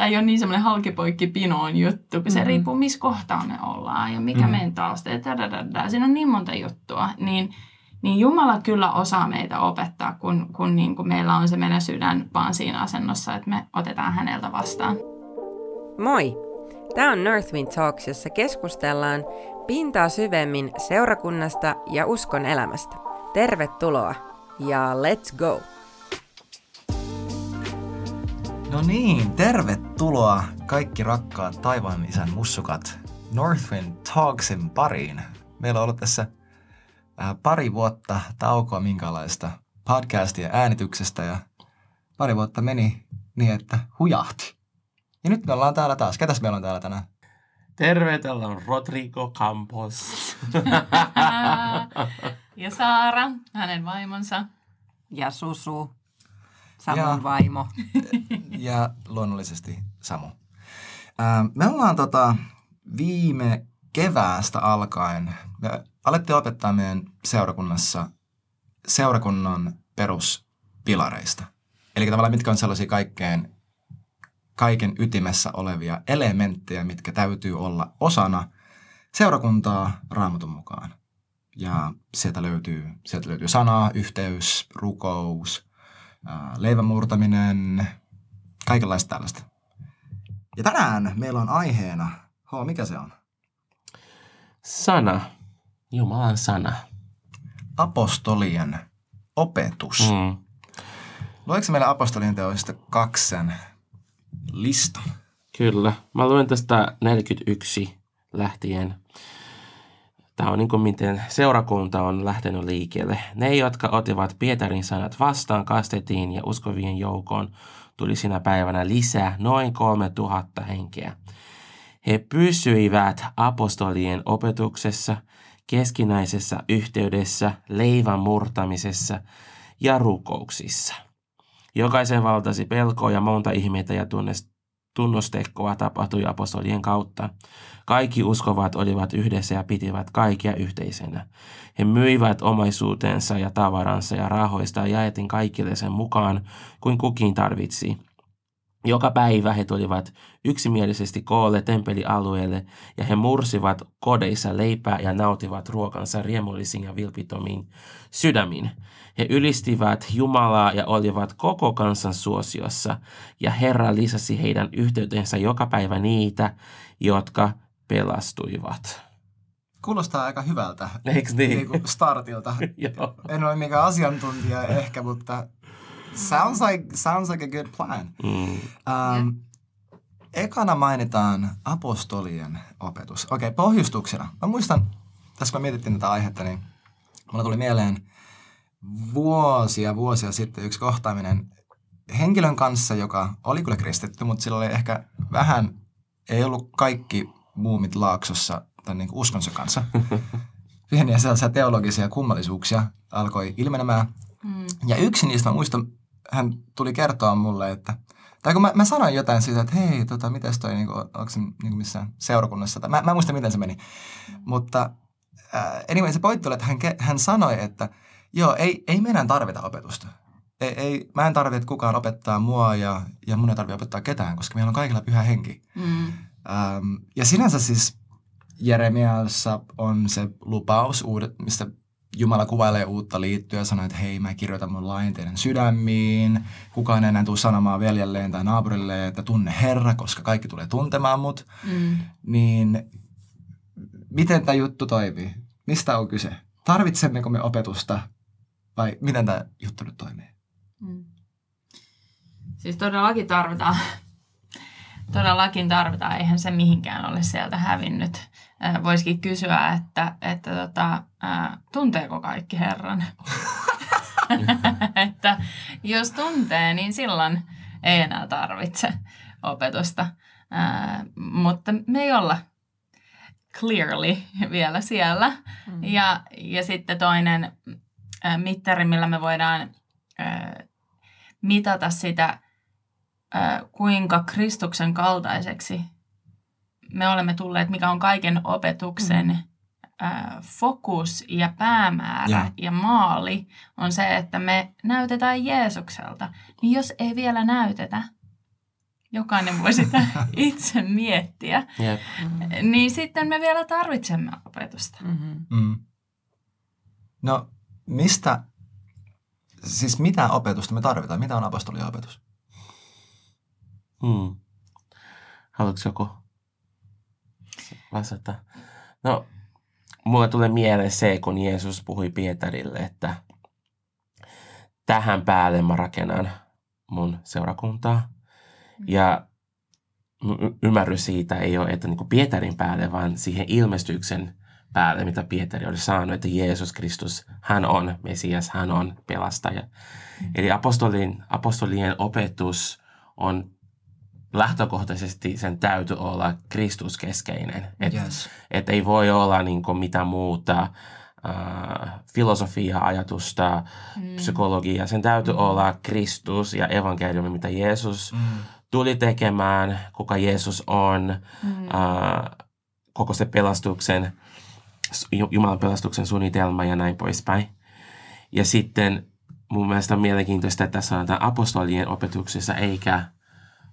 tämä ei ole niin semmoinen halkipoikki pinoon juttu, kun se mm-hmm. riippuu, missä kohtaa me ollaan ja mikä mm-hmm. meidän tausta. Ja Siinä on niin monta juttua. Niin, niin Jumala kyllä osaa meitä opettaa, kun, kun niin kuin meillä on se meidän sydän vaan siinä asennossa, että me otetaan häneltä vastaan. Moi! Tämä on Northwind Talks, jossa keskustellaan pintaa syvemmin seurakunnasta ja uskon elämästä. Tervetuloa ja let's go! No niin, tervetuloa kaikki rakkaat taivaan isän mussukat Northwind Talksin pariin. Meillä on ollut tässä äh, pari vuotta taukoa minkälaista podcastia äänityksestä ja pari vuotta meni niin, että hujahti. Ja nyt me ollaan täällä taas. Ketäs meillä on täällä tänään? Terve, täällä on Rodrigo Campos. ja Saara, hänen vaimonsa. Ja Susu, Samun ja, vaimo. Ja luonnollisesti Samu. Me ollaan tota, viime keväästä alkaen, me alettiin opettaa meidän seurakunnassa seurakunnan peruspilareista. Eli tavallaan mitkä on sellaisia kaikkein kaiken ytimessä olevia elementtejä, mitkä täytyy olla osana seurakuntaa raamatun mukaan. Ja sieltä löytyy, sieltä löytyy sana, yhteys, rukous, leivän murtaminen, kaikenlaista tällaista. Ja tänään meillä on aiheena, Ho, mikä se on? Sana. Jumalan sana. Apostolien opetus. Mm. Lueeko meille apostolien teoista kaksen lista. Kyllä. Mä luen tästä 41 lähtien. Tämä on niin kuin miten seurakunta on lähtenyt liikkeelle. Ne, jotka otivat Pietarin sanat vastaan, kastettiin ja uskovien joukoon tuli sinä päivänä lisää noin 3000 henkeä. He pysyivät apostolien opetuksessa, keskinäisessä yhteydessä, leivän murtamisessa ja rukouksissa – Jokaisen valtasi pelkoa ja monta ihmettä ja tunnustekkoa tapahtui apostolien kautta. Kaikki uskovat olivat yhdessä ja pitivät kaikkia yhteisenä. He myivät omaisuutensa ja tavaransa ja rahoista ja jaettiin kaikille sen mukaan, kuin kukin tarvitsi. Joka päivä he tulivat yksimielisesti koolle tempelialueelle ja he mursivat kodeissa leipää ja nautivat ruokansa riemullisin ja vilpitomin sydämin. He ylistivät Jumalaa ja olivat koko kansan suosiossa ja Herra lisäsi heidän yhteytensä joka päivä niitä, jotka pelastuivat. Kuulostaa aika hyvältä. Eikö niin? niin kuin startilta. en ole mikään asiantuntija ehkä, mutta sounds like, sounds like a good plan. Mm. Um, yeah. Ekana mainitaan apostolien opetus. Okei, okay, pohjustuksena. Mä muistan, tässä kun mietittiin tätä aihetta, niin mulla tuli mieleen vuosia vuosia sitten yksi kohtaaminen henkilön kanssa, joka oli kyllä kristitty, mutta sillä oli ehkä vähän, ei ollut kaikki muumit laaksossa tämän niin uskonsa kanssa. Pieniä sellaisia teologisia kummallisuuksia alkoi ilmenemään. Mm. Ja yksi niistä, mä muistan, hän tuli kertoa mulle, että tai kun mä, mä sanoin jotain siitä, että hei, tota, mites toi, niinku, onko se niinku missään seurakunnassa, tai mä, mä en muista, miten se meni. Mutta äh, anyway, se pointti oli, että hän, hän sanoi, että joo, ei, ei meidän tarvita opetusta. Ei, ei, mä en tarvitse, että kukaan opettaa mua ja, ja mun ei tarvitse opettaa ketään, koska meillä on kaikilla pyhä henki. Mm. Ähm, ja sinänsä siis Jeremiassa on se lupaus, uudet, mistä Jumala kuvailee uutta liittyä ja sanoo, että hei, mä kirjoitan mun lain teidän sydämiin. Kukaan ei enää tule sanomaan veljelleen tai naapurille, että tunne Herra, koska kaikki tulee tuntemaan mut. Mm. Niin miten tämä juttu toimii? Mistä on kyse? Tarvitsemmeko me opetusta vai miten tämä juttu nyt toimii? Mm. Siis todellakin tarvitaan. Todellakin tarvitaan. Eihän se mihinkään ole sieltä hävinnyt voisikin kysyä, että, että tota, tunteeko kaikki Herran? että jos tuntee, niin silloin ei enää tarvitse opetusta. Ää, mutta me ei olla clearly vielä siellä. Mm. Ja, ja sitten toinen ää, mittari, millä me voidaan ää, mitata sitä, kuinka Kristuksen kaltaiseksi me olemme tulleet, mikä on kaiken opetuksen mm. äh, fokus ja päämäärä ja. ja maali, on se, että me näytetään Jeesukselta. Niin jos ei vielä näytetä, jokainen voi sitä itse miettiä, Jep. niin sitten me vielä tarvitsemme opetusta. Mm-hmm. Mm. No, mistä, siis mitä opetusta me tarvitaan? Mitä on apostolien Hmm. Haluatko joku vastata? No, mulle tulee mieleen se, kun Jeesus puhui Pietarille, että tähän päälle mä rakennan mun seurakuntaa. Ja mun y- ymmärrys siitä ei ole, että niin Pietarin päälle, vaan siihen ilmestyksen päälle, mitä Pietari oli saanut, että Jeesus Kristus, hän on Mesias, hän on pelastaja. Eli apostolien, apostolien opetus on lähtökohtaisesti sen täytyy olla Kristuskeskeinen. Että Yes. et ei voi olla niin kuin, mitään muuta äh, filosofiaa, ajatusta, mm. psykologiaa. Sen täytyy mm. olla Kristus ja evankeliumi, mitä Jeesus Mm. tuli tekemään, kuka Jeesus on, Mm. äh, koko se pelastuksen, Ju- Jumalan pelastuksen suunnitelma ja näin poispäin. Ja sitten mun mielestä on mielenkiintoista, että tässä sanotaan apostolien opetuksessa eikä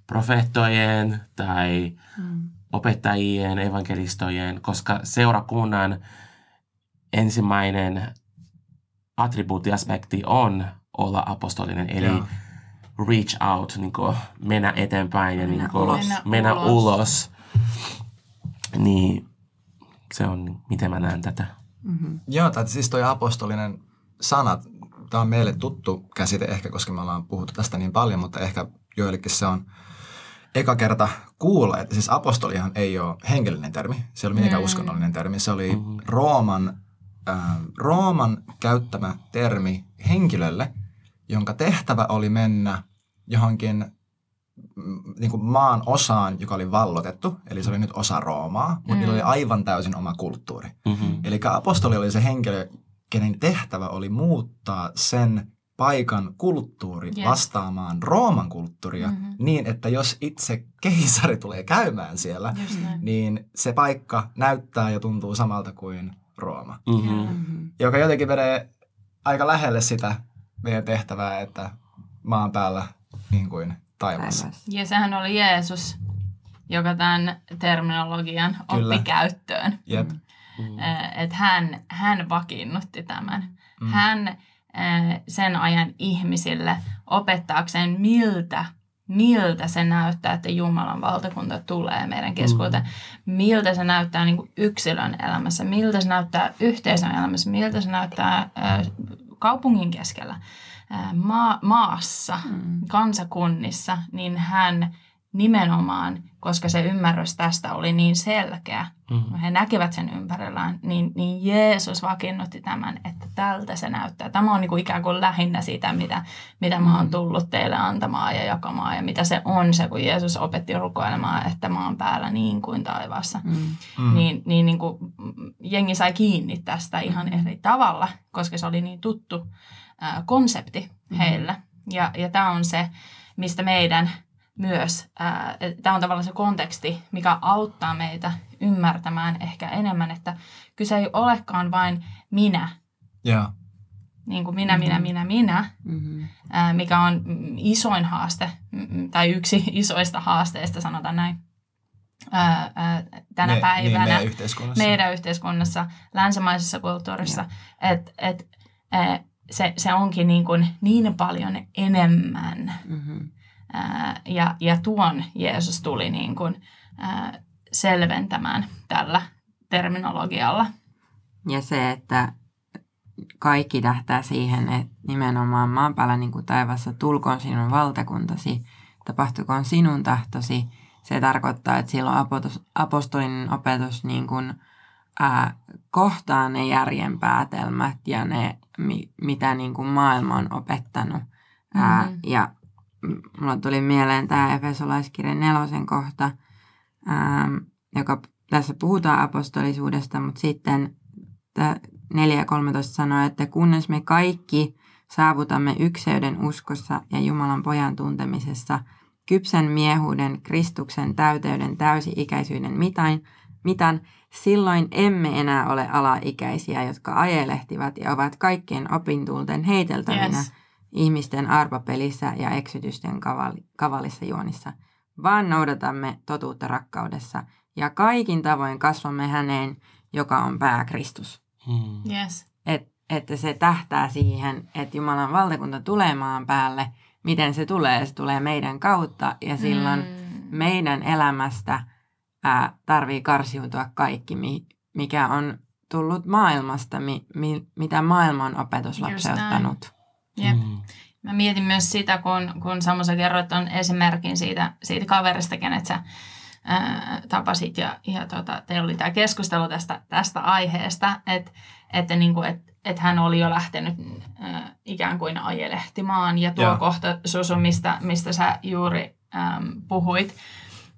profeettojen tai Mm. opettajien, evankelistojen, koska seurakunnan ensimmäinen attribuuttiaspekti on olla apostolinen, eli Joo. reach out, niin kuin mennä eteenpäin ja Mennä niin kuin ulos. Mennä mennä ulos. ulos. Niin se on, miten mä näen tätä. Mm-hmm. Joo, tai siis toi apostolinen sana, tämä on meille tuttu käsite ehkä, koska me ollaan puhuttu tästä niin paljon, mutta ehkä joillekin se on eka kerta kuulla, että siis apostolihan ei ole henkilöinen termi, se ei ole mitenkään Mm. uskonnollinen termi, se oli Mhm. Rooman, äh, Rooman käyttämä termi henkilölle, jonka tehtävä oli mennä johonkin mm, niin kuin maan osaan, joka oli vallotettu, eli se oli nyt osa Roomaa, mutta Mm. niillä oli aivan täysin oma kulttuuri. Mm-hmm. Eli apostoli oli se henkilö, kenen tehtävä oli muuttaa sen paikan kulttuuri Yes. vastaamaan Rooman kulttuuria Mhm. niin, että jos itse keisari tulee käymään siellä, niin se paikka näyttää ja tuntuu samalta kuin Rooma. Mm-hmm. Mm-hmm. Joka jotenkin menee aika lähelle sitä meidän tehtävää, että maan päällä niin kuin taivaassa. Ja sehän oli Jeesus, joka tämän terminologian Kyllä. otti käyttöön. Jep. Mm-hmm. Että hän, hän vakiinnutti tämän. Mm. Hän sen ajan ihmisille opettaakseen, miltä, miltä se näyttää, että Jumalan valtakunta tulee meidän keskuuteen. Miltä se näyttää niin kuin yksilön elämässä, miltä se näyttää yhteisön elämässä, miltä se näyttää eh, kaupungin keskellä, eh, maa, maassa, Mm. kansakunnissa, niin hän nimenomaan, koska se ymmärrys tästä oli niin selkeä, Mm-hmm. he näkivät sen ympärillään, niin, niin Jeesus vakiinnutti tämän, että tältä se näyttää. Tämä on niin kuin ikään kuin lähinnä sitä, mitä, mitä mä oon tullut teille antamaan ja jakamaan ja mitä se on se, kun Jeesus opetti rukoilemaan, että mä oon päällä niin kuin taivaassa. Mm. Mm. Niin, niin, niin kuin jengi sai kiinni tästä ihan eri tavalla, koska se oli niin tuttu ää, konsepti heille. Ja, ja tämä on se, mistä meidän myös, tämä on tavallaan se konteksti, mikä auttaa meitä ymmärtämään ehkä enemmän, että kyse ei olekaan vain minä, Joo. niin kuin minä, minä, minä, minä, Mm-hmm. mikä on isoin haaste, tai yksi isoista haasteista, sanotaan näin, tänä Me- päivänä Niin, meidän yhteiskunnassa. meidän yhteiskunnassa, länsimaisessa kulttuurissa, että et, se, se onkin niin, kuin niin paljon enemmän. Mm-hmm. Ää, ja, ja tuon Jeesus tuli niin kuin, ää, selventämään tällä terminologialla. Ja se, että kaikki tähtää siihen, että nimenomaan maan päällä niin kuin taivassa tulkoon sinun valtakuntasi, tapahtukoon sinun tahtosi. Se tarkoittaa, että silloin apotos, apostolinen opetus niin kuin, ää, kohtaa ne järjen päätelmät ja ne, mi, mitä niin kuin maailma on opettanut. Ää, Mhm. Ja mulla tuli mieleen tämä Efesolaiskirjan nelosen kohta, ää, joka tässä puhutaan apostolisuudesta, mutta sitten tää 4 ja 13 sanoo, että kunnes me kaikki saavutamme ykseyden uskossa ja Jumalan pojan tuntemisessa, kypsän miehuuden, Kristuksen täyteyden, täysi-ikäisyyden mitain, mitan, silloin emme enää ole alaikäisiä, jotka ajelehtivat ja ovat kaikkien opintulten heiteltävinä Yes. Ihmisten arpapelissä ja eksytysten kaval- kavallissa juonissa, vaan noudatamme totuutta rakkaudessa ja kaikin tavoin kasvamme häneen, joka on pää Kristus. Mm. Yes. Et, että se tähtää siihen, että Jumalan valtakunta tulee maan päälle. Miten se tulee? Se tulee meidän kautta ja silloin Mm. meidän elämästä ää, tarvii karsiutua kaikki, mi, mikä on tullut maailmasta, mi, mi, mitä maailma on opetuslapseuttanut. Jep. Mm. Mä mietin myös sitä, kun, kun Samu sä kerroit ton esimerkin siitä, siitä kaverista, kenet sä ää, tapasit ja, ja tota, teillä oli tämä keskustelu tästä, tästä aiheesta, että että niinku, et, et hän oli jo lähtenyt ää, ikään kuin ajelehtimaan ja tuo Joo. kohta Susu, mistä, mistä sä juuri äm, puhuit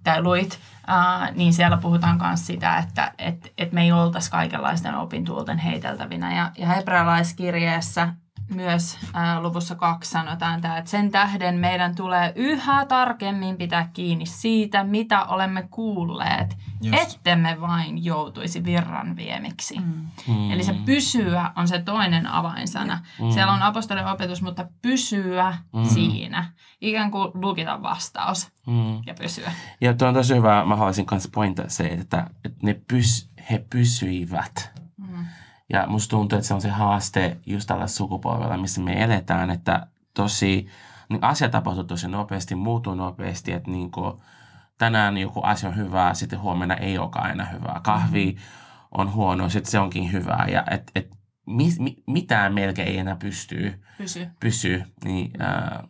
tai luit, ää, niin siellä puhutaan myös sitä, että et, et me ei oltaisi kaikenlaisten opintuulten heiteltävinä. Ja, ja hebrealaiskirjeessä myös ää, luvussa kaksi sanotaan tämä, että sen tähden meidän tulee yhä tarkemmin pitää kiinni siitä, mitä olemme kuulleet, Just. ettemme vain joutuisi virran viemiksi. Mm. Mm. Eli se pysyä on se toinen avainsana. Mm. Siellä on apostolin opetus, mutta pysyä mm. siinä. Ikään kuin lukita vastaus Mm. ja pysyä. Ja tuo on tosi hyvä. Mä haluaisin myös pointata se, että, että ne pys, he pysyivät. Ja musta tuntuu, että se on se haaste just tällä sukupolvella, missä me eletään, että tosi, niin asia tapahtuu tosi nopeasti, muuttuu nopeasti, että niin kuin, tänään joku asia on hyvää, sitten huomenna ei olekaan aina hyvää. Kahvi on huono, sitten se onkin hyvää. Ja et, et, mi, mi, mitään melkein ei enää pystyy Pysy. pysyy niin, ää,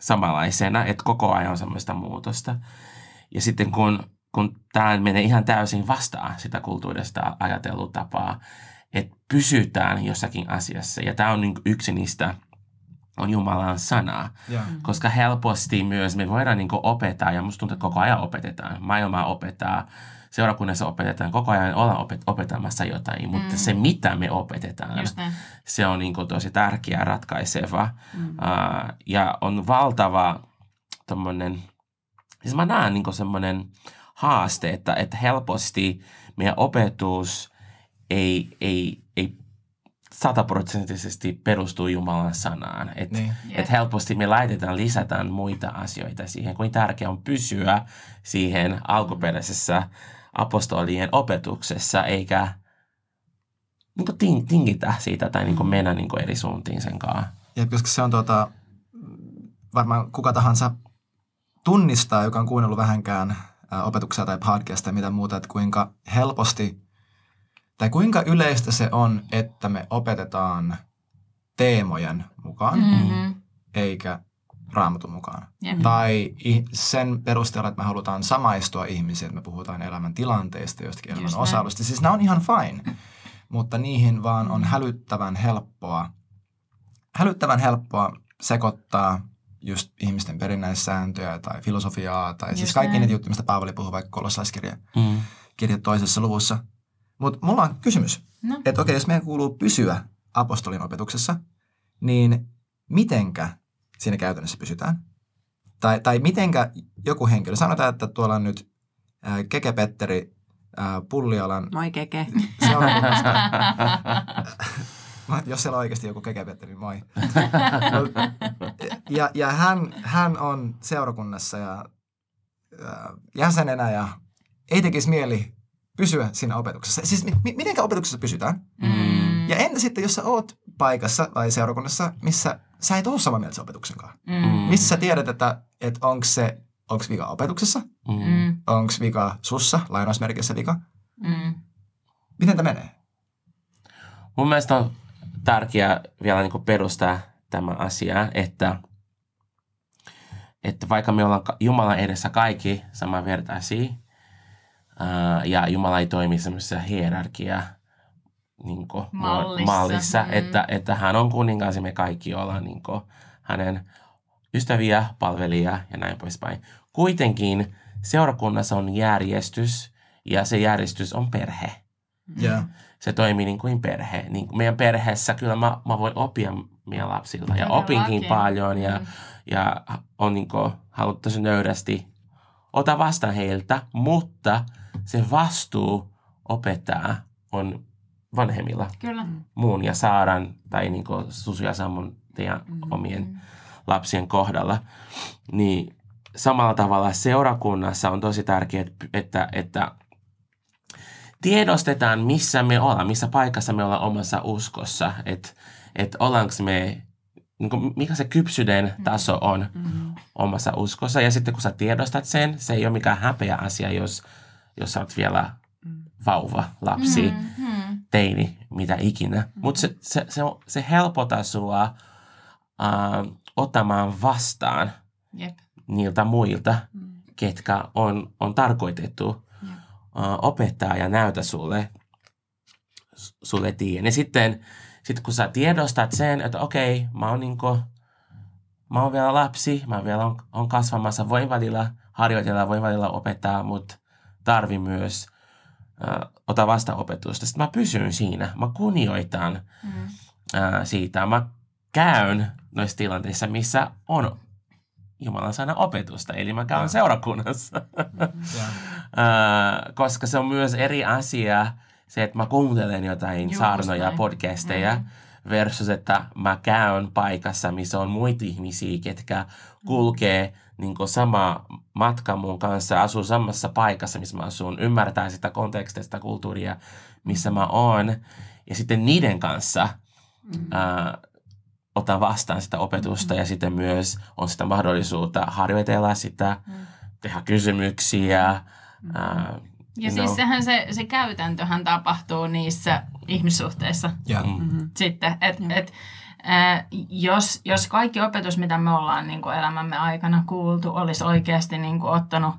samanlaisena, että koko ajan on semmoista muutosta. Ja sitten kun, kun tämä menee ihan täysin vastaan sitä kulttuurista ajattelutapaa, että pysytään jossakin asiassa. Ja tämä on niin yksi niistä on Jumalan sana. Joo. Koska helposti myös me voidaan niin opettaa, ja musta tuntuu, että koko ajan opetetaan. Maailmaa opettaa, seurakunnassa opetetaan, koko ajan ollaan opet- opettamassa jotain, mutta Mm. se mitä me opetetaan, Just se on niin tosi tärkeä, ratkaiseva. Mm. Uh, ja on valtava tommonen, siis mä näen niin semmoinen haaste, että, että helposti meidän opetus ei, ei, ei sataprosenttisesti perustuu Jumalan sanaan. Että Niin. Et helposti me laitetaan, lisätään muita asioita siihen, kuin tärkeää on pysyä siihen alkuperäisessä apostolien opetuksessa, eikä niin kuin ting, tingitä siitä tai niin kuin mennä niin kuin eri suuntiin sen kanssa. Ja koska se on tuota, varmaan kuka tahansa tunnistaa, joka on kuunnellut vähänkään ää, opetuksia tai podcastia ja mitä muuta, että kuinka helposti tai kuinka yleistä se on, että me opetetaan teemojen mukaan, mm. Mm-hmm. eikä raamatun mukaan. Jep. Tai sen perusteella, että me halutaan samaistua ihmisiin, että me puhutaan elämän tilanteista, jostakin elämän Just osa-alueista. Siis nämä on ihan fine, mutta niihin vaan on hälyttävän helppoa, hälyttävän helppoa sekoittaa just ihmisten perinnäissääntöjä tai filosofiaa tai Just siis kaikki näin. niitä juttuja, mistä Paavali puhuu vaikka kolossaiskirja Mm. kirja toisessa luvussa. Mutta mulla on kysymys, No. että okei, jos meidän kuuluu pysyä apostolin opetuksessa, niin mitenkä siinä käytännössä pysytään? Tai, tai mitenkä joku henkilö, sanotaan, että tuolla on nyt ää, Keke Petteri ää, Pullialan Moi keke. seurakunnasta. Mä- Jos siellä on oikeasti joku Keke Petteri, niin moi. ja ja hän, hän on seurakunnassa ja ää, jäsenenä ja ei tekisi mieli pysyä siinä opetuksessa. Siis mi- mi- mitenkä opetuksessa pysytään? Mm. Ja entä sitten, jos sä oot paikassa tai seurakunnassa, missä sä et ole samaa mieltä sen opetuksen kanssa? Mm. Missä sä tiedät, että, että onko se, onko vika opetuksessa? Mm. Mm. Onko vika sussa, lainausmerkissä vika? Mm. Miten tämä menee? Mun mielestä on tärkeää vielä niin perustaa tämä asia, että, että vaikka me ollaan Jumalan edessä kaikki samanvertaisia, ja Jumala ei toimi semmoisessa hierarkia niin kuin, Mallissa. mallissa Mm. että, että hän on kuningas ja me kaikki ollaan niin kuin, hänen ystäviä, palvelijia ja näin poispäin. Kuitenkin seurakunnassa on järjestys ja se järjestys on perhe Yeah. se toimii niin kuin perhe. Niin kuin meidän perheessä kyllä mä, mä voin oppia meidän lapsilta ja Todellakin. opinkin paljon ja, Mm. ja on niin kuin, tosi nöyrästi ota vastaan heiltä, mutta se vastuu opettaa on vanhemmilla Kyllä. muun ja Saaran tai niin kuin Susu ja Samun teidän omien lapsien kohdalla. Niin samalla tavalla seurakunnassa on tosi tärkeää, että, että tiedostetaan, missä me ollaan, missä paikassa me ollaan omassa uskossa, että et ollaanko me, niin kuin, mikä se kypsyyden mm. taso on mm-hmm. omassa uskossa. Ja sitten kun sä tiedostat sen, se ei ole mikään häpeä asia, jos, jos sä oot vielä mm. vauva, lapsi, mm-hmm. teini, mitä ikinä. Mm-hmm. Mutta se, se, se, se helpottaa sua uh, ottamaan vastaan Jep. niiltä muilta, mm. ketkä on, on tarkoitettu opettaa ja näytä sulle, sulle tien. Ja sitten sit kun sä tiedostat sen, että okei, mä oon, niinku, mä oon vielä lapsi, mä vielä on, on kasvamassa, voin välillä harjoitella, voin välillä opettaa, mutta tarvi myös äh, ota vasta opetusta. Sitten mä pysyn siinä, mä kunnioitan mm. äh, siitä. Mä käyn noissa tilanteissa, missä on Jumalan sana opetusta, eli mä käyn ja. seurakunnassa. Ja. koska se on myös eri asia se, että mä kuuntelen jotain Just saarnoja, näin. podcasteja, mm-hmm. versus että mä käyn paikassa, missä on muita ihmisiä, ketkä kulkee niin sama matka mun kanssa, asuu samassa paikassa, missä mä asun, ymmärtää sitä kontekstista, kulttuuria, missä mä oon. Ja sitten niiden kanssa mm-hmm. ää, ottaa vastaan sitä opetusta mm. ja sitten myös on sitä mahdollisuutta harjoitella sitä, mm. tehdä kysymyksiä. Mm. Uh, ja siis know. sehän se, se käytäntöhän tapahtuu niissä ihmissuhteissa yeah. mm-hmm. sitten, että yeah. et, äh, jos, jos kaikki opetus, mitä me ollaan niin kuin elämämme aikana kuultu, olisi oikeasti niin kuin ottanut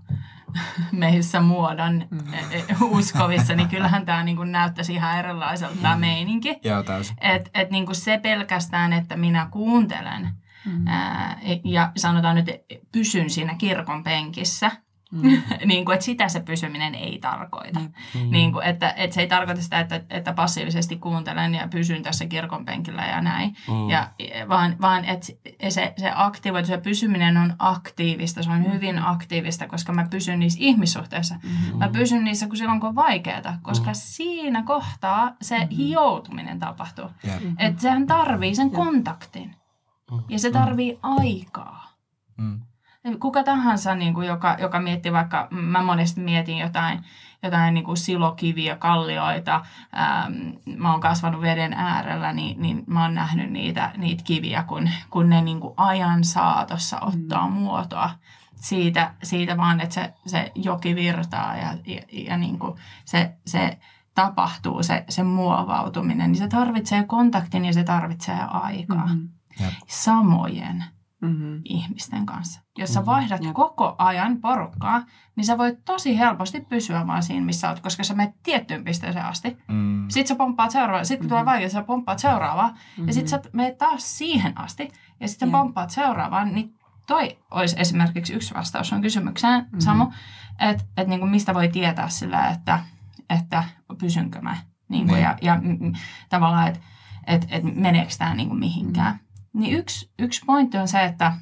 meissä muodon mm. E, e, uskovissa, niin kyllähän tämä niinku näyttäisi ihan erilaiselta tämä mm. meininki. Joo, täysin. Et, et niinku se pelkästään, että minä kuuntelen mm. ää, ja sanotaan nyt, pysyn siinä kirkon penkissä – Mm. niin kuin, että sitä se pysyminen ei tarkoita. Mm. Niin kuin, että, että se ei tarkoita sitä, että, että passiivisesti kuuntelen ja pysyn tässä kirkon penkillä ja näin. Mm. Ja, vaan, vaan että se, se aktivoitu, se pysyminen on aktiivista, se on mm. hyvin aktiivista, koska mä pysyn niissä ihmissuhteissa. Mm. Mä pysyn niissä kun silloin kun on vaikeaa, koska mm. siinä kohtaa se mm. hioutuminen tapahtuu. Yeah. Että sehän tarvii sen kontaktin. Mm. Ja se tarvii aikaa. Mm kuka tahansa, niin kuin, joka, joka miettii vaikka, mä monesti mietin jotain, jotain niin kuin silokiviä, kallioita, ähm, mä oon kasvanut veden äärellä, niin, niin mä oon nähnyt niitä, niitä kiviä, kun, kun ne niin kuin ajan saatossa ottaa mm. muotoa siitä, siitä vaan, että se, se joki virtaa ja, ja, ja niin kuin se, se tapahtuu, se, se muovautuminen, niin se tarvitsee kontaktin ja se tarvitsee aikaa. Mm-hmm. Samojen mm-hmm. ihmisten kanssa. Jos sä mm-hmm. vaihdat mm-hmm. koko ajan porukkaa, niin sä voit tosi helposti pysyä vaan siinä, missä oot, koska sä menet tiettyyn pisteeseen asti. Mm. Sitten sä pomppaat seuraavaa. Sitten kun mm-hmm. tulee vaikea, sä pomppaat seuraavaa. Mm-hmm. Ja sitten sä menet taas siihen asti. Ja sitten yeah. pomppaat seuraavaan. Niin toi olisi esimerkiksi yksi vastaus on kysymykseen, mm-hmm. Samu. Että et niinku mistä voi tietää sillä, että, että pysynkö mä. Niinku, niin. ja, ja mm, tavallaan, että et, et meneekö tämä niinku mihinkään. Mm. Niin yksi, yksi pointti on se, että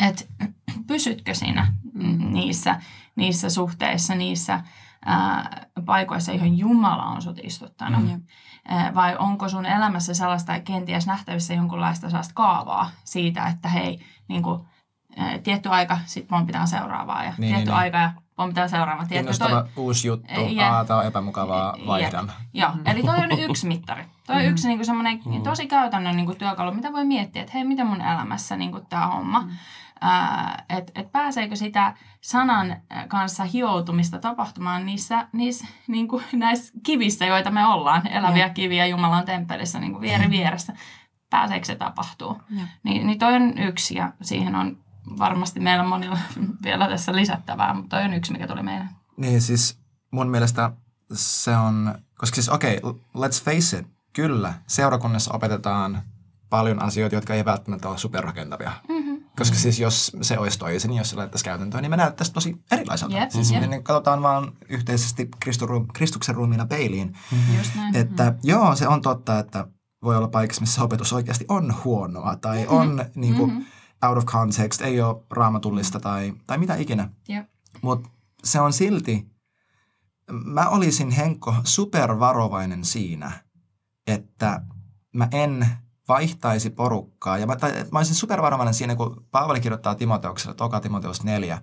et pysytkö sinä niissä, niissä suhteissa, niissä ää, paikoissa, joihin Jumala on sut istuttanut. Mm. Ää, vai onko sun elämässä sellaista kenties nähtävissä jonkunlaista sellaista kaavaa siitä, että hei, niin kuin, ää, tietty aika, sitten pitää seuraavaa ja niin, tietty niin, aika ja on mitä seuraava. Kiinnostava toi, uusi juttu. Ja, Aa, tämä on epämukavaa, vaihdan. Joo, eli toi on yksi mittari. Toi on mm. yksi niin kuin semmoinen mm. tosi käytännön niin kuin työkalu, mitä voi miettiä, että hei, miten mun elämässä niin kuin tämä homma. Mm. Että et pääseekö sitä sanan kanssa hioutumista tapahtumaan niissä, niissä niin kuin näissä kivissä, joita me ollaan, eläviä ja. kiviä Jumalan temppelissä niin kuin vieri vieressä. Pääseekö se tapahtuu? Niin, niin toi on yksi ja siihen on varmasti meillä on monilla vielä tässä lisättävää, mutta toi on yksi, mikä tuli meille. Niin siis mun mielestä se on, koska siis okei, okay, let's face it, kyllä, seurakunnassa opetetaan paljon asioita, jotka ei välttämättä ole superrakentavia. Mm-hmm. Koska siis jos se olisi toisin, jos se laitettaisiin käytäntöön, niin me näyttäisiin tosi erilaiselta. Yep, siis yep. Niin katsotaan vaan yhteisesti Kristu, Kristuksen ruumiina peiliin. Mm-hmm. Just näin. Että mm-hmm. joo, se on totta, että voi olla paikassa, missä opetus oikeasti on huonoa tai mm-hmm. on niin kuin, mm-hmm out of context, ei ole raamatullista tai, tai mitä ikinä. Yep. Mutta se on silti, mä olisin Henkko supervarovainen siinä, että mä en vaihtaisi porukkaa. Ja mä, tai, mä olisin supervarovainen siinä, kun Paavali kirjoittaa Timoteukselle, toka Timoteus 4,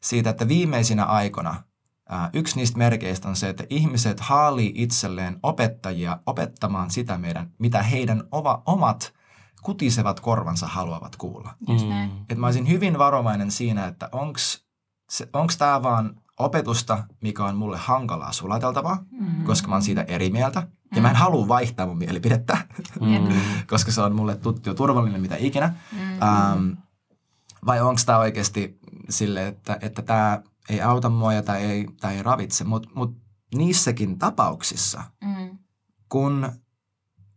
siitä, että viimeisinä aikoina ää, yksi niistä merkeistä on se, että ihmiset haalii itselleen opettajia opettamaan sitä meidän, mitä heidän ova, omat kutisevat korvansa haluavat kuulla. Näin. Et mä olisin hyvin varovainen siinä, että onko tämä vaan opetusta, mikä on mulle hankalaa sulateltavaa, mm-hmm. koska mä oon siitä eri mieltä. Ja mä en halua vaihtaa mun mielipidettä, mm-hmm. koska se on mulle tuttu ja turvallinen mitä ikinä. Mm-hmm. Um, vai onko tämä oikeasti sille, että, että tämä ei auta mua ja tämä ei, tää ei ravitse. Mutta mut niissäkin tapauksissa, mm. kun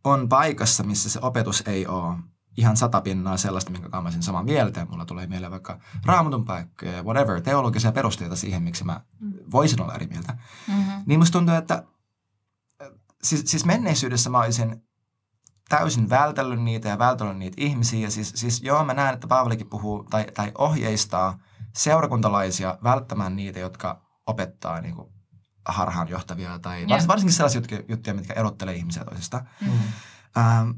on paikassa, missä se opetus ei ole ihan satapinnaa sellaista, minkä kanssa mä samaa mieltä. Mulla tulee mieleen vaikka raamatun paikkoja, whatever, teologisia perusteita siihen, miksi mä mm. voisin olla eri mieltä. Mm-hmm. Niin musta tuntuu, että siis, siis menneisyydessä mä olisin täysin vältellyt niitä ja vältellyt niitä ihmisiä. Ja siis, siis joo, mä näen, että Paavalikin puhuu tai, tai ohjeistaa seurakuntalaisia välttämään niitä, jotka opettaa niin kuin harhaanjohtavia tai yeah. varsinkin sellaisia juttuja, mitkä erottelee ihmisiä toisista. Mm. Ähm,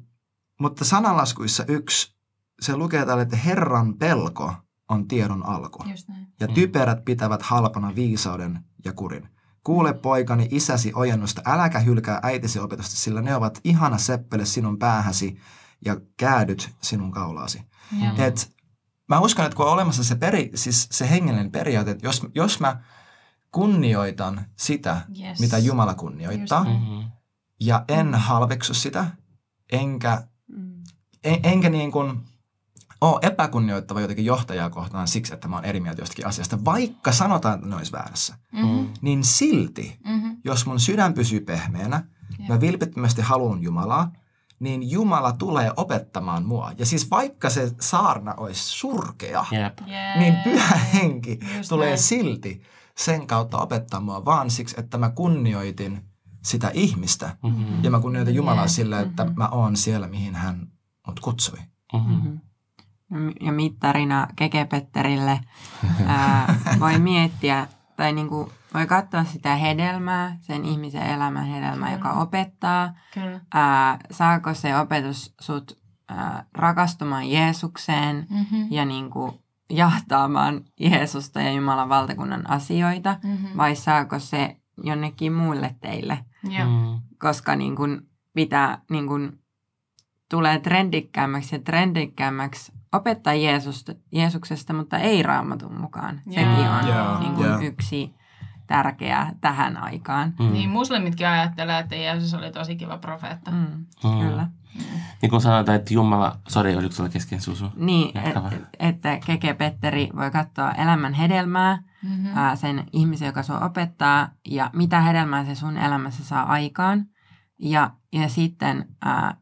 mutta sananlaskuissa yksi, se lukee täällä, että Herran pelko on tiedon alku. Ja mm. typerät pitävät halpana viisauden ja kurin. Kuule poikani isäsi ojennusta, äläkä hylkää äitisi opetusta, sillä ne ovat ihana seppele sinun päähäsi ja käädyt sinun kaulaasi. Mm. Et mä uskon, että kun on olemassa se, peri, siis se hengellinen periaate, että jos, jos mä kunnioitan sitä, yes. mitä Jumala kunnioittaa, mm-hmm. ja en halveksu sitä, enkä. En, enkä niin kuin ole epäkunnioittava jotenkin johtajaa kohtaan siksi, että mä oon eri mieltä jostakin asiasta, vaikka sanotaan, että ne olisi väärässä, mm-hmm. niin silti, mm-hmm. jos mun sydän pysyy pehmeänä, yeah. mä vilpittömästi haluan Jumalaa, niin Jumala tulee opettamaan mua. Ja siis vaikka se saarna olisi surkea, yep. niin pyhä henki Just tulee näin. silti sen kautta opettaa mua vaan siksi, että mä kunnioitin sitä ihmistä. Mm-hmm. Ja mä kunnioitin Jumalaa yeah. sillä, että mm-hmm. mä oon siellä, mihin hän mut kutsui. Mm-hmm. mm-hmm. Ja mittarina Kekepetterille ää, voi miettiä, tai niinku, voi katsoa sitä hedelmää, sen ihmisen elämän hedelmää, Kyllä. joka opettaa. Kyllä. Ää, saako se opetus sut ää, rakastumaan Jeesukseen mm-hmm. ja niinku, jahtaamaan Jeesusta ja Jumalan valtakunnan asioita, mm-hmm. vai saako se jonnekin muille teille? Yeah. Mm. Koska niin kun pitää, niin kun tulee trendikkäämmäksi ja trendikkäämmäksi opettaa Jeesusta, Jeesuksesta, mutta ei raamatun mukaan. Yeah. Sekin on yeah. Niin kun yeah. yksi tärkeä tähän aikaan. Mm. Niin muslimitkin ajattelee, että Jeesus oli tosi kiva profeetta. Mm. Mm. Kyllä. Niin kuin sanotaan, että Jumala, sori, oliko sulla kesken Susu? Niin, et, että Keke Petteri voi katsoa elämän hedelmää, mm-hmm. ää, sen ihmisen, joka sua opettaa, ja mitä hedelmää se sun elämässä saa aikaan. Ja, ja sitten ää,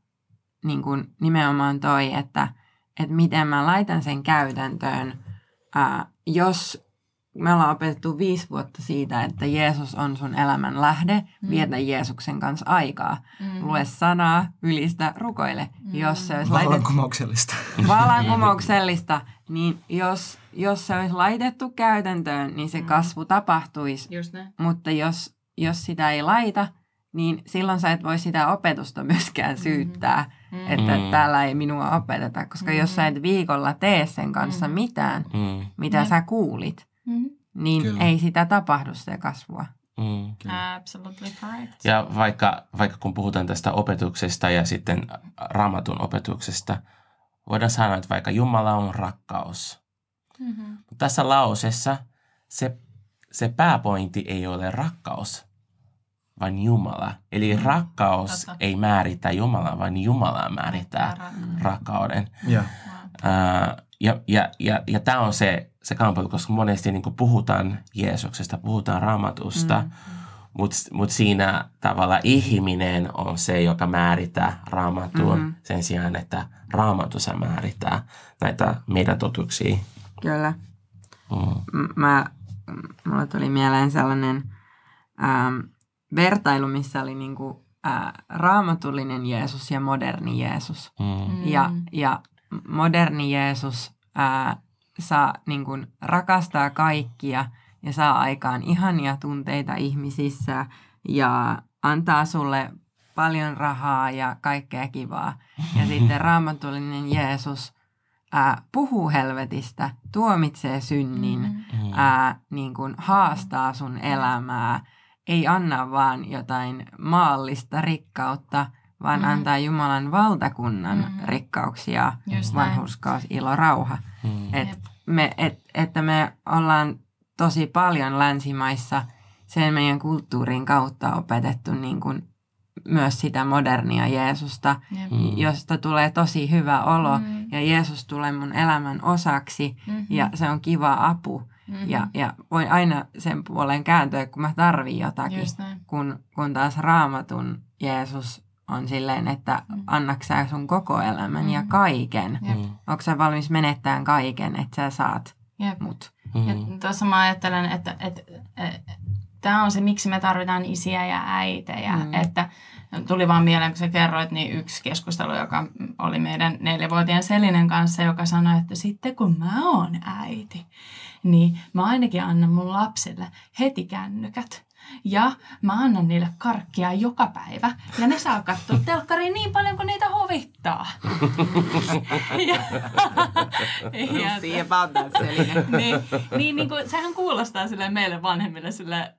niin kuin nimenomaan toi, että, että miten mä laitan sen käytäntöön, ää, jos me ollaan opetettu viisi vuotta siitä, että Jeesus on sun elämän lähde, mm. vietä Jeesuksen kanssa aikaa. Mm. Lue sanaa, ylistä, rukoile. Mm. Jos se olisi vallankumouksellista. Laitettu, vallankumouksellista, niin jos, jos se olisi laitettu käytäntöön, niin se mm. kasvu tapahtuisi. Mutta jos, jos sitä ei laita, niin silloin sä et voi sitä opetusta myöskään mm. syyttää, mm. että mm. täällä ei minua opeteta. Koska mm. jos sä et viikolla tee sen kanssa mm. mitään, mm. mitä mm. sä kuulit, mm-hmm. niin Kyllä. ei sitä tapahdu se kasvua. Mm. Absolutely correct. Ja vaikka, vaikka kun puhutaan tästä opetuksesta ja sitten raamatun opetuksesta, voidaan sanoa, että vaikka Jumala on rakkaus. Mm-hmm. Tässä lausessa se, se pääpointti ei ole rakkaus, vaan Jumala. Eli mm. rakkaus Totta. ei määritä Jumalaa, vaan Jumala määrittää mm. rakkauden. Yeah. Uh, ja, ja, ja, ja tämä on se, se kamppailu, koska monesti niin puhutaan Jeesuksesta, puhutaan raamatusta, mm. mutta mut siinä tavalla ihminen on se, joka määrittää raamatun mm. sen sijaan, että raamatussa määrittää näitä meidän totuuksia. Kyllä. Mm. Mä, mulla tuli mieleen sellainen ähm, vertailu, missä oli niinku, äh, raamatullinen Jeesus ja moderni Jeesus. Mm. Ja, ja moderni Jeesus ää, saa niin kuin, rakastaa kaikkia ja saa aikaan ihania tunteita ihmisissä ja antaa sulle paljon rahaa ja kaikkea kivaa. Ja sitten raamatullinen Jeesus ää, puhuu helvetistä, tuomitsee synnin, Mm. ää, niin kuin haastaa sun elämää, ei anna vaan jotain maallista rikkautta, vaan Mm. antaa Jumalan valtakunnan Mm. rikkauksia, Just näin. vanhurskaus, ilo, rauha. Mm. Et Jep. me, et, että me ollaan tosi paljon länsimaissa sen meidän kulttuurin kautta opetettu niin kuin myös sitä modernia Jeesusta, Jep. Mm. josta tulee tosi hyvä olo Mm. ja Jeesus tulee mun elämän osaksi Mhm. ja se on kiva apu Mhm. ja, ja voin aina sen puoleen kääntyä, kun mä tarvin jotakin, Just näin. kun, kun taas raamatun Jeesus on silleen, että Mm. annaks sä sun koko elämän ja Mm. kaiken. Jep. Mm. Onko sä valmis menettämään kaiken, että sä saat Jep. mut? Mm. Ja tuossa mä ajattelen, että, että, että tämä on se, miksi me tarvitaan isiä ja äitejä. Mm. Mm. Että tuli vaan mieleen, kun sä kerroit, niin yksi keskustelu, joka oli meidän neljävuotiaan Selinen kanssa, joka sanoi, että sitten kun mä oon äiti, niin mä ainakin annan mun lapsille heti kännykät. Ja mä annan niille karkkia joka päivä. Ja ne saa katsoa telkkaria niin paljon kuin niitä huvittaa. ja, ja, niin, niin, niin kuin, sehän kuulostaa sille meille vanhemmille sille,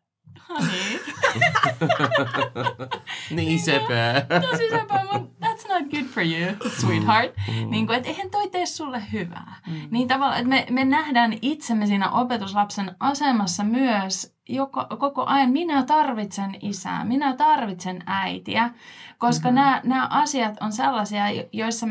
honey, Niin sepä. tosi sepä, mutta that's not good for you, sweetheart. Niin kuin, että eihän toi tee sulle hyvää. Niin tavallaan, että me, me nähdään itsemme siinä opetuslapsen asemassa myös joko, koko ajan. Minä tarvitsen isää, minä tarvitsen äitiä, koska mm-hmm. nämä, nämä asiat on sellaisia, jo- joissa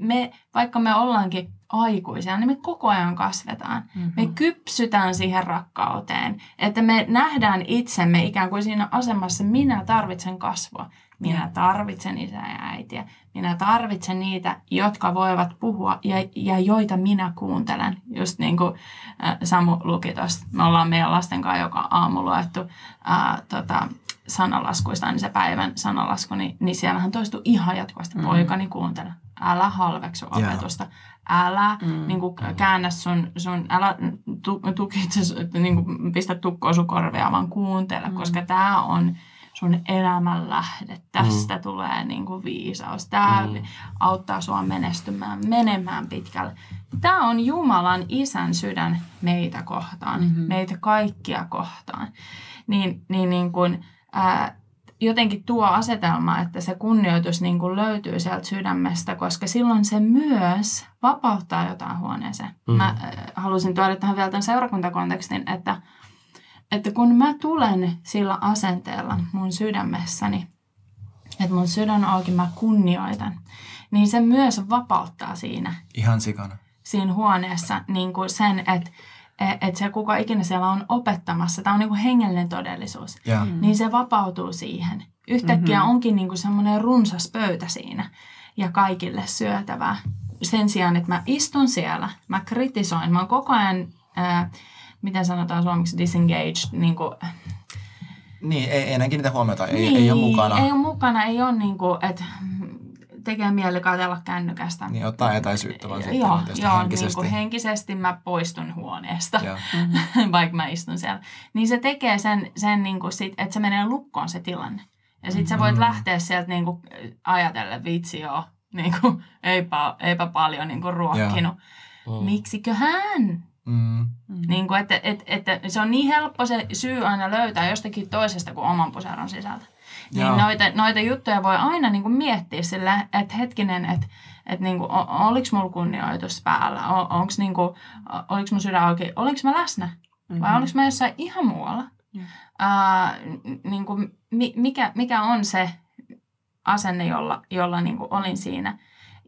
me, vaikka me ollaankin aikuisia, niin me koko ajan kasvetaan. Mm-hmm. Me kypsytään siihen rakkauteen, että me nähdään itsemme ikään kuin siinä asemassa, minä tarvitsen kasvua, minä tarvitsen isää ja äitiä, minä tarvitsen niitä, jotka voivat puhua ja, ja joita minä kuuntelen. Just niin kuin äh, Samu luki tuosta, me ollaan meidän lasten kanssa joka aamu luettu äh, tota, sanalaskuista, niin se päivän sanalasku, niin, niin siellähän toistuu ihan jatkuvasti, Mm. poikani kuuntele, älä halveksu opetusta, älä Mm. niin kuin, käännä sun, sun älä tu, tukitse, niin kuin, pistä tukkoa sun korvia, vaan kuuntele, Mm. koska tämä on sun elämän lähde. Tästä mm. tulee niin kuin viisaus. Tämä Mm. auttaa sua menestymään, menemään pitkälle. Tämä on Jumalan isän sydän meitä kohtaan, Mhm. mm-hmm. meitä kaikkia kohtaan. Niin, niin, niin kuin, ää, jotenkin tuo asetelma, että se kunnioitus niin kuin löytyy sieltä sydämestä, koska silloin se myös vapauttaa jotain huoneeseen. Mm. Mä äh, halusin tuoda tähän vielä tämän seurakuntakontekstin, että, että kun mä tulen sillä asenteella mun sydämessäni, että mun sydän on auki, mä kunnioitan, niin se myös vapauttaa siinä Ihan sikana. siinä huoneessa niin kuin sen, että että se kuka ikinä siellä on opettamassa, tämä on niin kuin hengellinen todellisuus, Ja. Mm. niin se vapautuu siihen. Yhtäkkiä Mhm. mm-hmm. onkin niin kuin semmoinen runsas pöytä siinä ja kaikille syötävää. Sen sijaan, että mä istun siellä, mä kritisoin, mä oon koko ajan, ää, miten sanotaan suomeksi, disengaged, niin kuin, Niin, ei, ei enää kiinnitä huomiota, ei, niin, ei ole mukana. Ei ole mukana, ei ole niin kuin, että tekee mieli katsella kännykästä. Niin ottaa etäisyyttä vaan siitä Joo, joo henkisesti. Niin kuin henkisesti mä poistun huoneesta, Joo. vaikka mä istun siellä. Niin se tekee sen, sen niin kuin sit, että se menee lukkoon se tilanne. Ja sit sä voit Mm. lähteä sieltä niin kuin ajatellen, vitsi joo, niin kuin, eipä, eipä paljon niin kuin ruokkinut. Mm. Miksikö hän? Mm. Niin kuin, että, että, että se on niin helppo se syy aina löytää jostakin toisesta kuin oman puseron sisältä. Niin Joo. noita, noita juttuja voi aina niin kuin miettiä sillä, että hetkinen, että, että niin kuin, oliko mulla kunnioitus päällä, onks niin kuin, oliko mun sydän auki, oliko mä läsnä vai oliko mä jossain ihan muualla. Joo. Ää, n- niin kuin, mi, mikä, mikä on se asenne, jolla, jolla niin kuin olin siinä.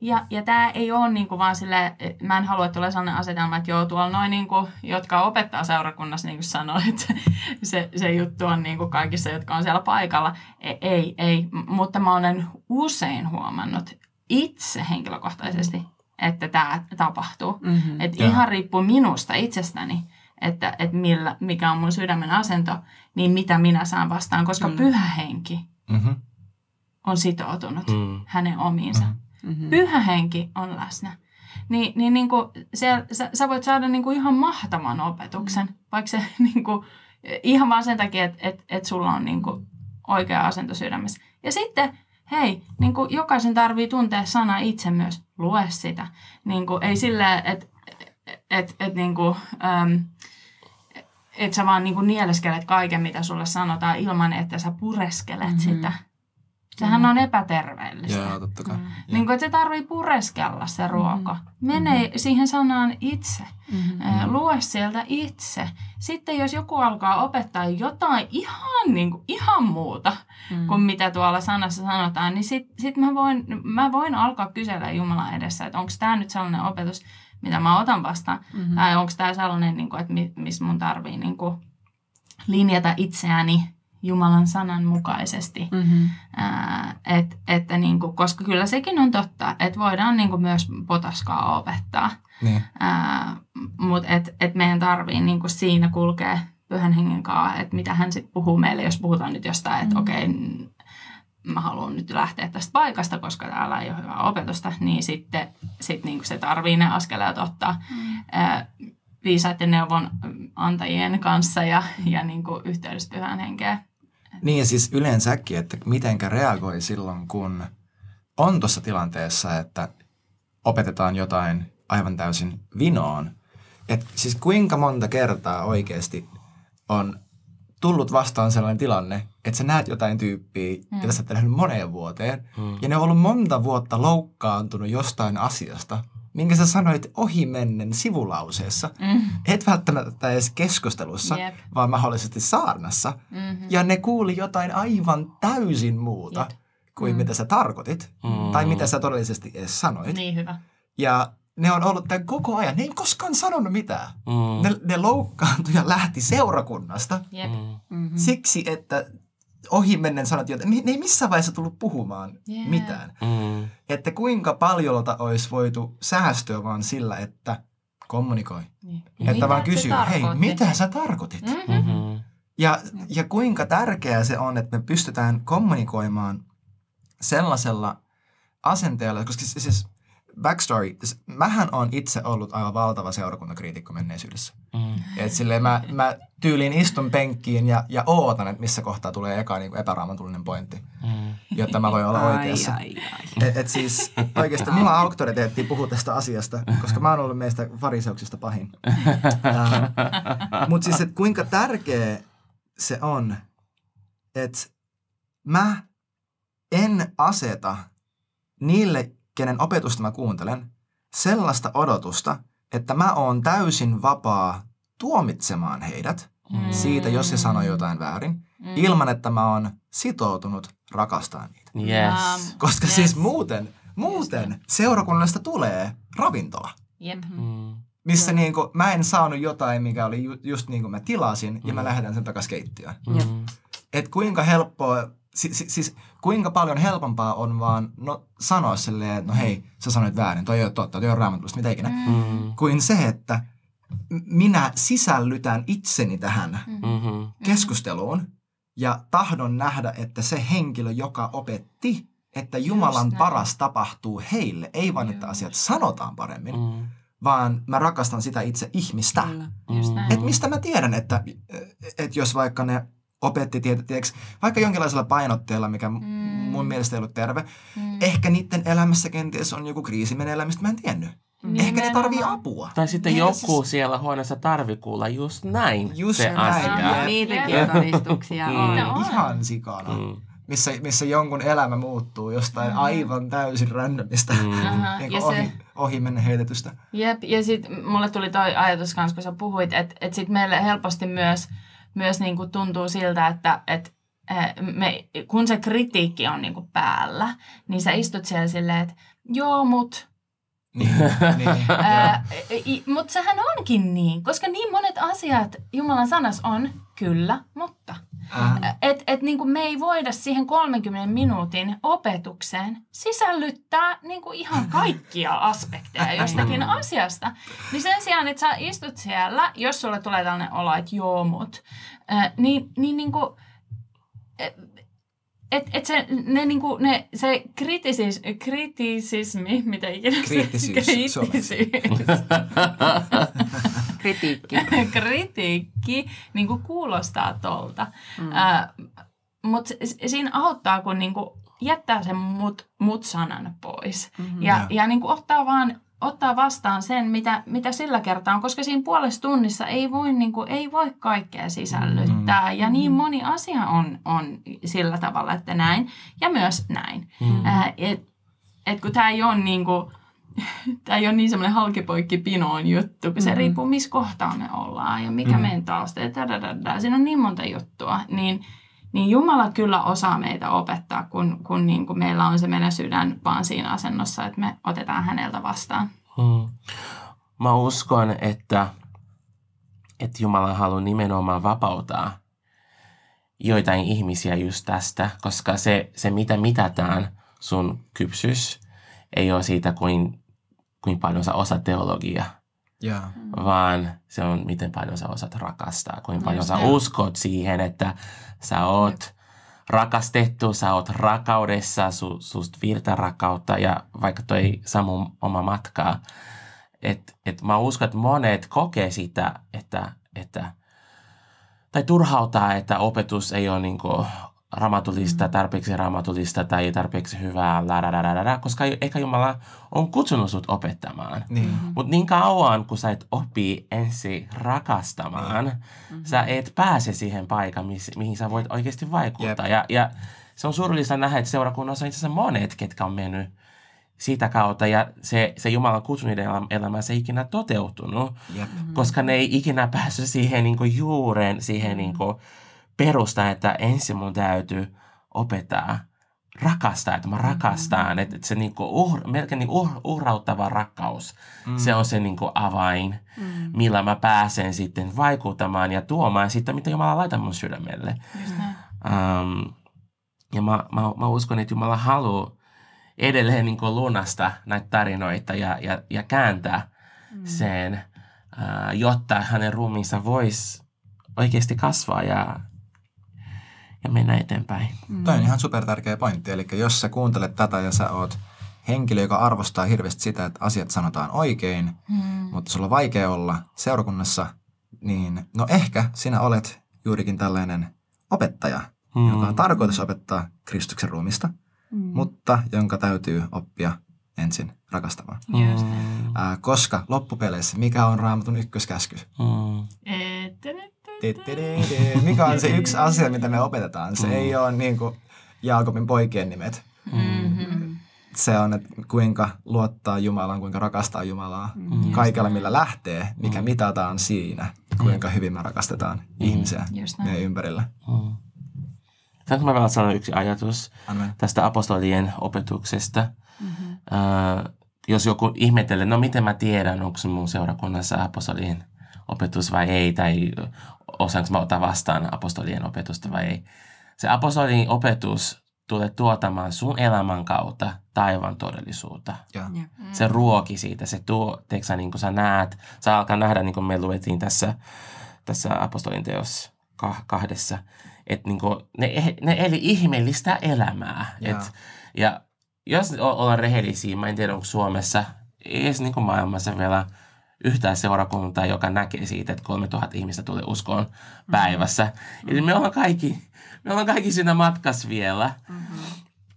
Ja, ja tämä ei ole niin kuin vaan sille, mä en halua, että tulee sellainen asetelma, että joo, tuolla noin, niin kuin, jotka opettaa seurakunnassa, niin kuin sanoit, että se, se juttu on niin kuin kaikissa, jotka on siellä paikalla. Ei, ei, ei. M- mutta mä olen usein huomannut itse henkilökohtaisesti, että tämä tapahtuu. Mm-hmm. Että ihan riippuu minusta itsestäni, että, että millä, mikä on mun sydämen asento, niin mitä minä saan vastaan, koska Mm. pyhä henki Mm-hmm. on sitoutunut Mm. hänen omiinsa. Mhm. Mm-hmm. Pyhä henki on läsnä. Niin, niin, niin kuin siellä, sä, sä voit saada niin kuin ihan mahtavan opetuksen, vaikka se niin kuin, ihan vaan sen takia, että et, et sulla on niin kuin oikea asento sydämessä. Ja sitten hei, niin kuin jokaisen tarvii tuntea sana itse myös, lue sitä. Niin kuin, ei silleen, että et, et, niin kuin, äm, et sä vaan niin kuin nieleskelet kaiken, mitä sulle sanotaan ilman, että sä pureskelet mm-hmm. sitä. Sehän mm. on epäterveellistä. Joo, totta kai. Mm. Niin kuin, että se tarvii pureskella se ruoka. Mm. Mene mm. siihen sanaan itse. Mm. Lue sieltä itse. Sitten jos joku alkaa opettaa jotain ihan, niin kuin, ihan muuta mm. kuin mitä tuolla sanassa sanotaan, niin sitten sit mä, voin, mä voin alkaa kysellä Jumalan edessä, että onko tämä nyt sellainen opetus, mitä mä otan vastaan. Mm-hmm. Tai onko tämä sellainen, niin kuin, että missä mun tarvii niin kuin, linjata itseäni Jumalan sanan mukaisesti. Mm-hmm. Ää, et, että niin kuin, koska kyllä sekin on totta, että voidaan niin kuin myös potaskaa opettaa. Niin. Mutta et, et meidän tarvii niin kuin siinä kulkea pyhän hengen kanssa, että mitä hän sitten puhuu meille, jos puhutaan nyt jostain, että mm-hmm. okei, okay, mä haluan nyt lähteä tästä paikasta, koska täällä ei ole hyvää opetusta, niin sitten sit niin kuin se tarvii ne askeleet ottaa. Mm. Ää, viisaiden neuvon antajien kanssa ja, ja niin kuin yhteydessä pyhän henkeä. Niin ja siis yleensäkin, että mitenkä reagoi silloin, kun on tuossa tilanteessa, että opetetaan jotain aivan täysin vinoon. Et siis kuinka monta kertaa oikeasti on tullut vastaan sellainen tilanne, että sä näet jotain tyyppiä, mm. jota sä oot nähnyt moneen vuoteen, mm. ja ne on ollut monta vuotta loukkaantunut jostain asiasta, minkä sä sanoit ohimennen sivulauseessa, mm. et välttämättä edes keskustelussa, yep. vaan mahdollisesti saarnassa. Mm-hmm. Ja ne kuuli jotain aivan täysin muuta yep. kuin mm. mitä sä tarkoitit, mm. tai mitä sä todellisesti edes sanoit. Niin hyvä. Ja ne on ollut tämän koko ajan. Ne ei koskaan sanonut mitään. Mm. Ne, ne loukkaantui ja lähti seurakunnasta yep. mm-hmm. siksi, että ohimennen sanot jotain. Ne ei missään vaiheessa tullut puhumaan yeah. mitään. Mm. Että kuinka paljolta olisi voitu säästyä vaan sillä, että kommunikoi. Niin. Että mitä vaan kysyy, hei, mitä sä tarkoitit? Mm-hmm. mm-hmm. Ja, ja kuinka tärkeää se on, että me pystytään kommunikoimaan sellaisella asenteella, koska siis backstory, mähän on itse ollut aivan valtava seurakuntakriitikko menneisyydessä. Mm. Et silleen mä, mä tyyliin istun penkkiin ja, ja ootan, että missä kohtaa tulee eka niin epäraamatullinen pointti, mm. jotta mä voin olla oikeassa. Ai, ai, ai. Et, et siis oikeasti mulla on auktoriteetti puhua tästä asiasta, koska mä oon ollut meistä fariseuksista pahin. Mutta siis, että kuinka tärkeä se on, että mä en aseta niille kenen opetusta mä kuuntelen, sellaista odotusta, että mä oon täysin vapaa tuomitsemaan heidät mm. siitä, jos he sanoo jotain väärin, mm. ilman että mä oon sitoutunut rakastaa niitä. Yes. Koska yes. siis muuten, muuten seurakunnasta tulee ravintola. Yep. Mm. Missä mm. niin kuin, mä en saanut jotain, mikä oli ju, just niin kuin mä tilasin, mm. ja mä mm. lähetän sen takaisin keittiöön. Mm. Et kuinka helppoa si, si, siis kuinka paljon helpompaa on vaan no, sanoa silleen, että no hei, sä sanoit väärin, toi ei ole totta, toi ei ole raamatullista, mitä ikinä. Mm. Kuin se, että minä sisällytän itseni tähän mm-hmm. keskusteluun ja tahdon nähdä, että se henkilö, joka opetti, että Jumalan paras tapahtuu heille, ei vaan, että asiat sanotaan paremmin, mm. vaan mä rakastan sitä itse ihmistä. Mm. Että mistä mä tiedän, että, että jos vaikka ne opetti tietysti, vaikka jonkinlaisella painotteella, mikä mm. mun mielestä ei ollut terve. Mm. Ehkä niiden elämässä kenties on joku kriisi meneillään, mistä mä en tiennyt. Nimenomaan. Ehkä ne tarvii apua. Tai sitten Eikä joku siis... siellä huoneessa tarvii kuulla just näin just se näin. asia. Ja, niitäkin todistuksia mm. on. on. Ihan sikana. Mm. Missä, missä jonkun elämä muuttuu jostain mm. aivan täysin randomista, mm. niin ohi, se... ohi mennä heitetystä. Jep, ja sitten mulle tuli toi ajatus kanssa, kun sä puhuit, että et sitten meille helposti myös – myös niin kuin tuntuu siltä, että, että eh, me, kun se kritiikki on niin kuin päällä, niin sä istut siellä silleen, että joo, mut niin, niin, mutta sehän onkin niin, koska niin monet asiat Jumalan sanas on kyllä, mutta. Äh. Et, et niin me ei voida siihen 30 minuutin opetukseen sisällyttää niin kuin ihan kaikkia aspekteja jostakin asiasta. Niin sen sijaan, että sä istut siellä, jos sulle tulee tällainen olo, että joo, mut, niin, niin, niin kuin, et, et se, ne, niinku, ne, se kritisis, kritisismi, mitä ikinä Kriittisyys. Kriittisyys. Kritiikki. Kritiikki niinku kuulostaa tolta. Mm. Äh, Mutta siinä auttaa, kun niinku jättää sen mut, mut-sanan pois. Mm-hmm. Ja, ja niin kuin ottaa vaan ottaa vastaan sen, mitä, mitä sillä kertaa on, koska siinä puolessa tunnissa ei voi, niin kuin, ei voi kaikkea sisällyttää. Mm. Ja niin moni asia on, on sillä tavalla, että näin ja myös näin. Mm. Äh, et, et kun tämä ei ole niin kuin, tämä ei ole niin semmoinen halkipoikki pinoon juttu, kun se mm. riippuu, missä kohtaa me ollaan ja mikä mm. meidän tausta. Ja Siinä on niin monta juttua. Niin, niin Jumala kyllä osaa meitä opettaa, kun, kun niin kuin meillä on se meidän sydän vaan siinä asennossa, että me otetaan häneltä vastaan. Hmm. Mä uskon, että, että Jumala haluaa nimenomaan vapauttaa joitain ihmisiä just tästä, koska se, se mitä mitataan sun kypsys, ei ole siitä, kuin, kuin paljon sä osaat teologiaa. Yeah. Vaan se on, miten paljon sä osaat rakastaa, kuinka paljon Just sä uskot siihen, että sä oot rakastettu, sä oot rakaudessa, su, susta virta rakkautta ja vaikka toi Samu oma matkaa. Et, et mä uskon, että monet kokee sitä, että, että tai turhautaa, että opetus ei ole niin raamatullista, mm. tarpeeksi raamatullista tai tarpeeksi hyvää, la, koska ehkä Jumala on kutsunut sut opettamaan. Niin. Mm-hmm. Mutta niin kauan, kun sä et opi ensi rakastamaan, mm-hmm. sä et pääse siihen paikkaan, mihin sä voit oikeasti vaikuttaa. Ja, ja se on surullista nähdä, että seurakunnassa on itse asiassa monet, ketkä on mennyt sitä kautta ja se, se Jumalan kutsuneiden elämä se ei ikinä toteutunut, yep. koska ne ei ikinä päässyt siihen niin kuin, juureen, siihen niin kuin, perusta, että ensin mun täytyy opettaa rakastaa, että mä mm-hmm. rakastan, että, että se niinku uh, melkein niinku uh, uhrauttava rakkaus, mm. se on se niinku avain, mm. millä mä pääsen sitten vaikuttamaan ja tuomaan sitä, mitä Jumala laittaa mun sydämelle. Um, ja mä, mä, mä uskon, että Jumala haluaa edelleen niinku lunasta näitä tarinoita ja, ja, ja kääntää mm. sen, uh, jotta hänen ruumiinsa voisi oikeasti kasvaa ja ja mennä eteenpäin. Mm. Tämä on ihan super tärkeä pointti. Eli jos sä kuuntelet tätä ja sä oot henkilö, joka arvostaa hirveästi sitä, että asiat sanotaan oikein, mm. mutta sulla on vaikea olla seurakunnassa, niin no ehkä sinä olet juurikin tällainen opettaja, mm. joka on tarkoitus opettaa Kristuksen ruumista, mm. mutta jonka täytyy oppia ensin rakastamaan. Mm. Äh, koska loppupeleissä mikä on raamatun ykköskäsky? Mm. Mikä on se yksi asia, mitä me opetetaan? Se ei ole niin kuin Jaakobin poikien nimet. Mm-hmm. Se on, että kuinka luottaa Jumalaan, kuinka rakastaa Jumalaa. Mm. Kaikella, millä lähtee, mikä mm. mitataan siinä, kuinka hyvin me rakastetaan mm. ihmisiä meidän ympärillä. Mm. Saanko mä vielä sanoa yksi ajatus Amen. tästä apostolien opetuksesta? Mm-hmm. Uh, jos joku ihmettelee, no miten mä tiedän, onko mun seurakunnassa apostolien opetus vai ei, tai osaanko mä ottaa vastaan apostolien opetusta vai ei. Se apostolien opetus tulee tuotamaan sun elämän kautta taivaan todellisuutta. Yeah. Yeah. Mm. Se ruoki siitä, se tuo, teeksä, niin kuin sä näet, sä alkaa nähdä, niin kuin me luettiin tässä, tässä apostolien teos kahdessa, että niin kuin, ne, ne eli ihmeellistä elämää. Yeah. Et, ja jos ollaan rehellisiä, mä en tiedä, onko Suomessa, ei edes niin kuin maailmassa vielä – yhtään seurakuntaa, joka näkee siitä, että 3000 ihmistä tulee uskoon päivässä. Mm-hmm. Eli me ollaan kaikki, me ollaan kaikki siinä matkassa vielä. Mm-hmm.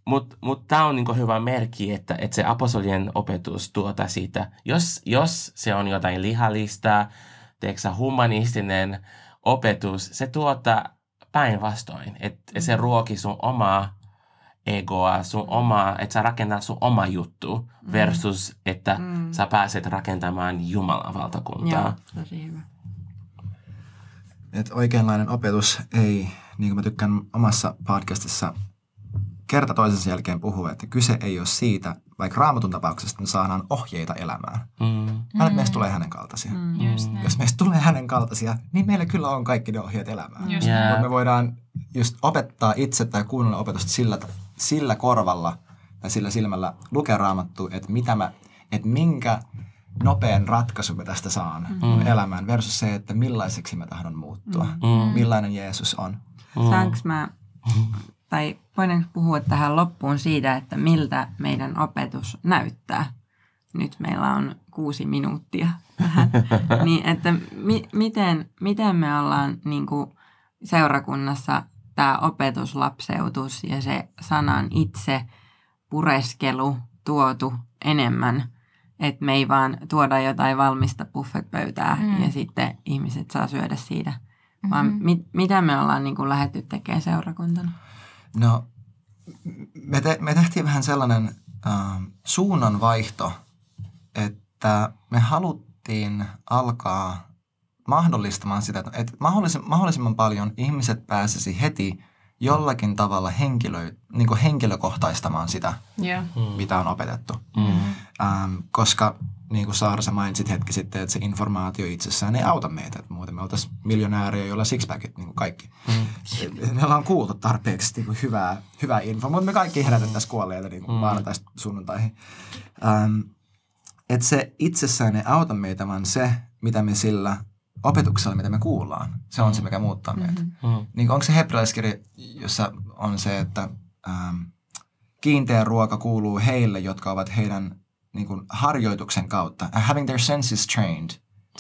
Mutta mut tämä on niinku hyvä merkki, että, että se apostolien opetus tuota siitä, jos, jos se on jotain lihallista, teeksä humanistinen opetus, se tuottaa päinvastoin. Että se ruoki sun omaa egoa, sun omaa, että sä rakennat sun oma juttu mm. versus, että mm. sä pääset rakentamaan Jumalan valtakuntaa. Joo, tosi hyvä. Et oikeanlainen opetus ei, niin kuin mä tykkään omassa podcastissa kerta toisensa jälkeen puhua, että kyse ei ole siitä, vaikka raamatun tapauksesta me saadaan ohjeita elämään. Mm. Mm. meistä tulee hänen kaltaisia. Mm. Jos meistä tulee hänen kaltaisia, niin meillä kyllä on kaikki ne ohjeet elämään. Yeah. me voidaan just opettaa itse tai kuunnella opetusta sillä sillä korvalla tai sillä silmällä lukea raamattu, että mitä mä, että minkä nopean ratkaisun mä tästä saan mm. elämään versus se, että millaiseksi mä tahdon muuttua. Mm. mm. Millainen Jeesus on. Mm. Saanko mä, tai voin puhua tähän loppuun siitä, että miltä meidän opetus näyttää? Nyt meillä on kuusi minuuttia tähän. niin, että mi- miten, miten me ollaan niin kuin seurakunnassa tämä opetuslapseutus ja se sanan itse pureskelu tuotu enemmän, että me ei vaan tuoda jotain valmista buffetpöytää mm. ja sitten ihmiset saa syödä siitä, mm-hmm. vaan mit, mitä me ollaan niin kuin lähdetty tekemään seurakuntana? No, me, te, me tehtiin vähän sellainen äh, suunnanvaihto, että me haluttiin alkaa mahdollistamaan sitä, että mahdollisimman, mahdollisimman paljon ihmiset pääsisi heti jollakin tavalla henkilö, niin kuin henkilökohtaistamaan sitä, yeah. mm. mitä on opetettu. Mm. Ähm, koska niin kuin Saara, sä mainitsit hetki sitten, että se informaatio itsessään ei auta meitä. Että muuten me oltaisiin miljonääriä, joilla sixpackit, niin kuin kaikki. Mm. Me ollaan kuultu tarpeeksi niin kuin hyvää, hyvää info, mutta me kaikki herätettäisiin kuolleita niin kuin mm. maanantaista sunnuntaihin. Ähm, että se itsessään ei auta meitä, vaan se, mitä me sillä opetuksella, mitä me kuullaan, se on se, mikä muuttaa meitä. Mm-hmm. Niin onko se hebrealaiskirja, jossa on se, että ähm, kiinteä ruoka kuuluu heille, jotka ovat heidän niin kuin, harjoituksen kautta, uh, having their senses trained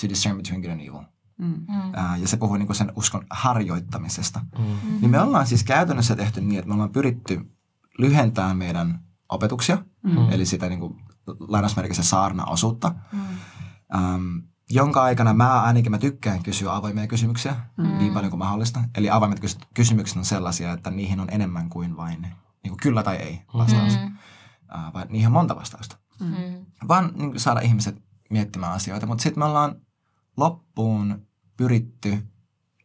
to discern between good and evil. Mm-hmm. Uh, ja se puhuu niin kuin sen uskon harjoittamisesta. Mm-hmm. Niin me ollaan siis käytännössä tehty niin, että me ollaan pyritty lyhentämään meidän opetuksia, mm-hmm. eli sitä niin kuin, lainausmerkissä saarna-osuutta. Mm-hmm. Um, jonka aikana mä ainakin mä tykkään kysyä avoimia kysymyksiä mm. niin paljon kuin mahdollista. Eli avoimet kysymykset on sellaisia, että niihin on enemmän kuin vain niin kuin kyllä tai ei vastaus. Mm. Uh, vaan niihin on monta vastausta. Mm. Vaan niin kuin saada ihmiset miettimään asioita. Mutta sitten me ollaan loppuun pyritty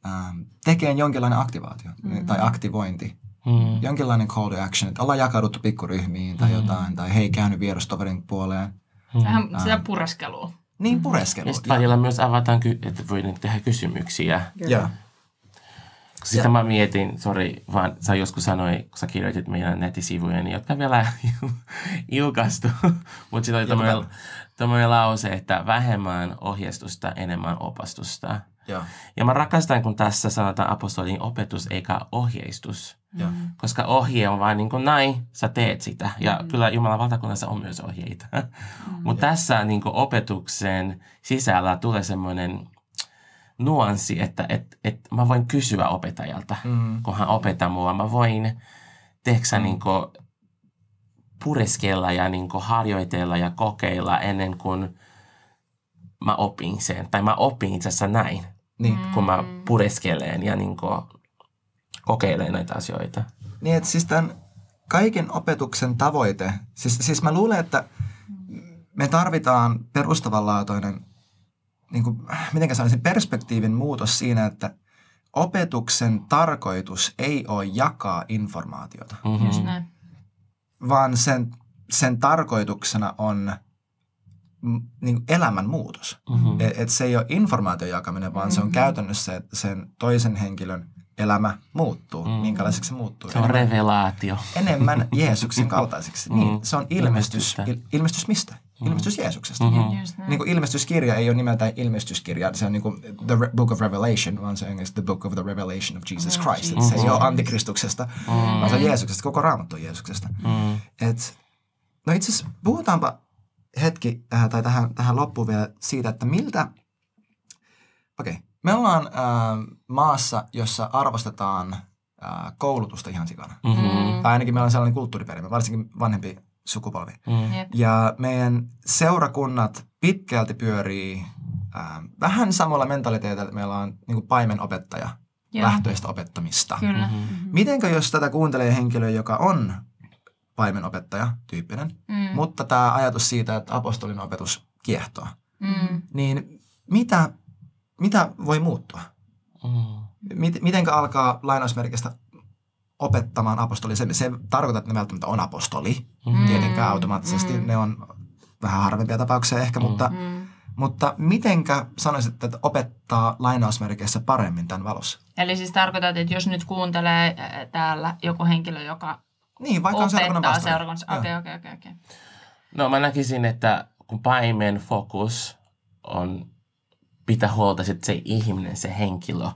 ähm, tekemään jonkinlainen aktivaatio mm. tai aktivointi. Mm. Jonkinlainen call to action, että ollaan jakauduttu pikkuryhmiin tai mm. jotain, tai hei, käynyt vierastoverin puoleen. Mm. Vähän sitä pureskelua. Niin, mm-hmm. pureskelu. Ja sitten välillä myös avataan, että voidaan tehdä kysymyksiä. Joo. Sitä mä mietin, sori, vaan sä joskus sanoi, kun sä kirjoitit meidän nettisivujen, niin jotka vielä julkaistu. Mutta sitten oli tämmöinen, tämmöinen lause, että vähemmän ohjeistusta, enemmän opastusta. Ja, ja mä rakastan, kun tässä sanotaan apostolin opetus eikä ohjeistus. Ja. Koska ohje on vain niin kuin näin, sä teet sitä. Ja mm. kyllä Jumalan valtakunnassa on myös ohjeita. Mm. Mutta tässä niin kuin opetuksen sisällä tulee semmoinen nuanssi, että et, et mä voin kysyä opettajalta, mm. kun hän opettaa mua. Mä voin, tehdä mm. niin kuin, pureskella ja niin kuin, harjoitella ja kokeilla ennen kuin mä opin sen. Tai mä opin itse asiassa näin, niin. kun mä pureskelen ja niin kuin, kokeilee näitä asioita. Niin, että siis tämän kaiken opetuksen tavoite, siis, siis mä luulen, että me tarvitaan perustavanlaatuinen, niin kuin, miten sanoisin, perspektiivin muutos siinä, että opetuksen tarkoitus ei ole jakaa informaatiota. Mm-hmm. Just näin. Vaan sen, sen tarkoituksena on niin elämän muutos. Mm-hmm. Et, et se ei ole informaation jakaminen, vaan mm-hmm. se on mm-hmm. käytännössä sen toisen henkilön elämä muuttuu, mm. minkälaiseksi se muuttuu. Se on enemmän, revelaatio. Enemmän Jeesuksen kaltaiseksi. Mm. Niin, se on ilmestys. Il, ilmestys mistä? Mm. Ilmestys Jeesuksesta. Mm-hmm. Niin kuin ilmestyskirja ei ole nimeltään ilmestyskirja, se on niin kuin the Book of Revelation, vaan se on the Book of the Revelation of Jesus mm. Christ. Mm-hmm. Se ei ole antikristuksesta, mm. vaan se on Jeesuksesta, koko raamattu on Jeesuksesta. Mm. Et, no itse asiassa puhutaanpa hetki äh, tai tähän, tähän loppuun vielä siitä, että miltä, okei, okay, me ollaan äh, maassa, jossa arvostetaan äh, koulutusta ihan sikana. Mm-hmm. Tai ainakin meillä on sellainen kulttuuriperimä, varsinkin vanhempi sukupolvi. Mm. Ja meidän seurakunnat pitkälti pyörii äh, vähän samalla mentaliteetillä, että meillä on niin kuin paimenopettaja, Joo. lähtöistä opettamista. Kyllä. Mm-hmm. Mitenkö jos tätä kuuntelee henkilö, joka on paimenopettaja tyyppinen, mm. mutta tämä ajatus siitä, että apostolin opetus kiehtoo, mm. niin mitä mitä voi muuttua? Mm. Miten, mitenkä alkaa lainausmerkistä opettamaan apostoli? Se, se tarkoittaa, että ne välttämättä on apostoli. Mm. Tietenkään automaattisesti. Mm. Ne on vähän harvempia tapauksia ehkä, mm. mutta, mm. mutta mitenkä sanoisit, että opettaa lainausmerkeissä paremmin tämän valossa? Eli siis tarkoitat, että jos nyt kuuntelee täällä joku henkilö, joka niin, vaikka on seurakunnan seurakunnassa. Okei, okei, okei. No mä näkisin, että kun paimen fokus on pitää huolta, että se ihminen, se henkilö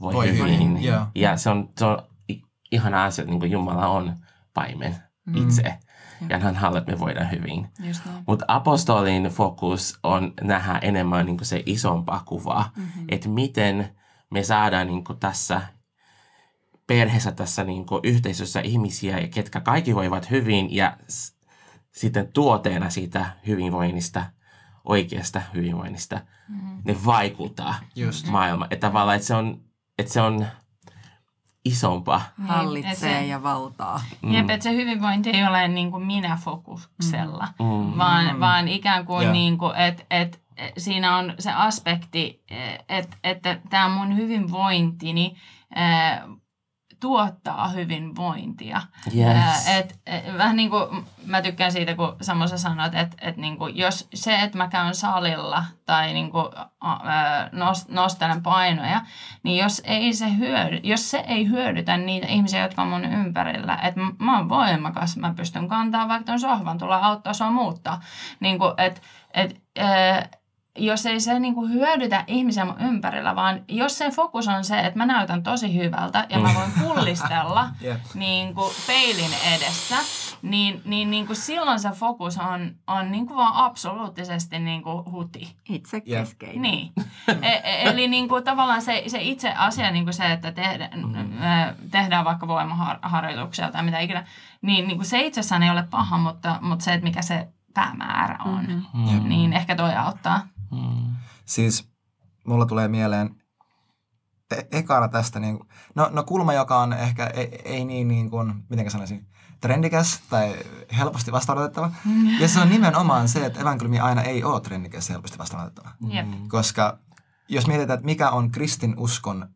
voi, voi hyvin. hyvin. Yeah. Ja se on, se on ihana asia, että niin Jumala on paimen mm. itse. Ja hän haluaa, että me voidaan hyvin. Mutta apostolin fokus on nähdä enemmän niin se isompaa kuvaa, mm-hmm. että miten me saadaan niin tässä perheessä tässä niin yhteisössä ihmisiä, ketkä kaikki voivat hyvin ja s- sitten tuoteena siitä hyvinvoinnista, oikeasta hyvinvoinnista, mm-hmm. ne vaikuttaa Just. maailmaan. Että tavallaan, että se on, että se on isompaa. Niin, Hallitsee et se- ja valtaa. Mm. Jep, että se hyvinvointi ei ole niin kuin minä-fokuksella, Mm. vaan, vaan ikään kuin, Joo. niin kuin että et, siinä on se aspekti, että että tämä mun hyvinvointini ää, tuottaa hyvinvointia. Yes. Ää, et, et, vähän niin kuin mä tykkään siitä, kun Samu sä sanoit, että et niin kuin jos se, että mä käyn salilla tai niin kuin, ää, nost, nostelen painoja, niin jos, ei se hyödy, jos se ei hyödytä niitä ihmisiä, jotka on mun ympärillä, että mä oon voimakas, mä pystyn kantaa vaikka ton sohvan, tulla auttaa sua muuttaa. Niin kuin, et, et, ää, jos ei se niinku hyödytä ihmisiä mun ympärillä, vaan jos se fokus on se, että mä näytän tosi hyvältä ja mä voin pullistella Jep. niin kuin peilin edessä, niin, niin, niin kuin silloin se fokus on, on niin kuin vaan absoluuttisesti niin kuin huti. Itse keskeinen. Niin. E- e- eli niin kuin tavallaan se, se itse asia, niin kuin se, että tehdä, ö, tehdään vaikka voimaharjoituksia tai mitä ikinä, niin, niin kuin se itsessään ei ole paha, mutta, mutta se, että mikä se päämäärä on, Mhm. Jep. niin ehkä toi auttaa. Mm. Siis mulla tulee mieleen e- ekana tästä, niin, no, no kulma, joka on ehkä ei, ei niin, niin kuin, miten sanoisin, trendikäs tai helposti vastaanotettava. Ja se on nimenomaan se, että evankeliumi aina ei ole trendikäs ja helposti vastaanotettava. Jep. Koska jos mietitään, että mikä on kristinuskon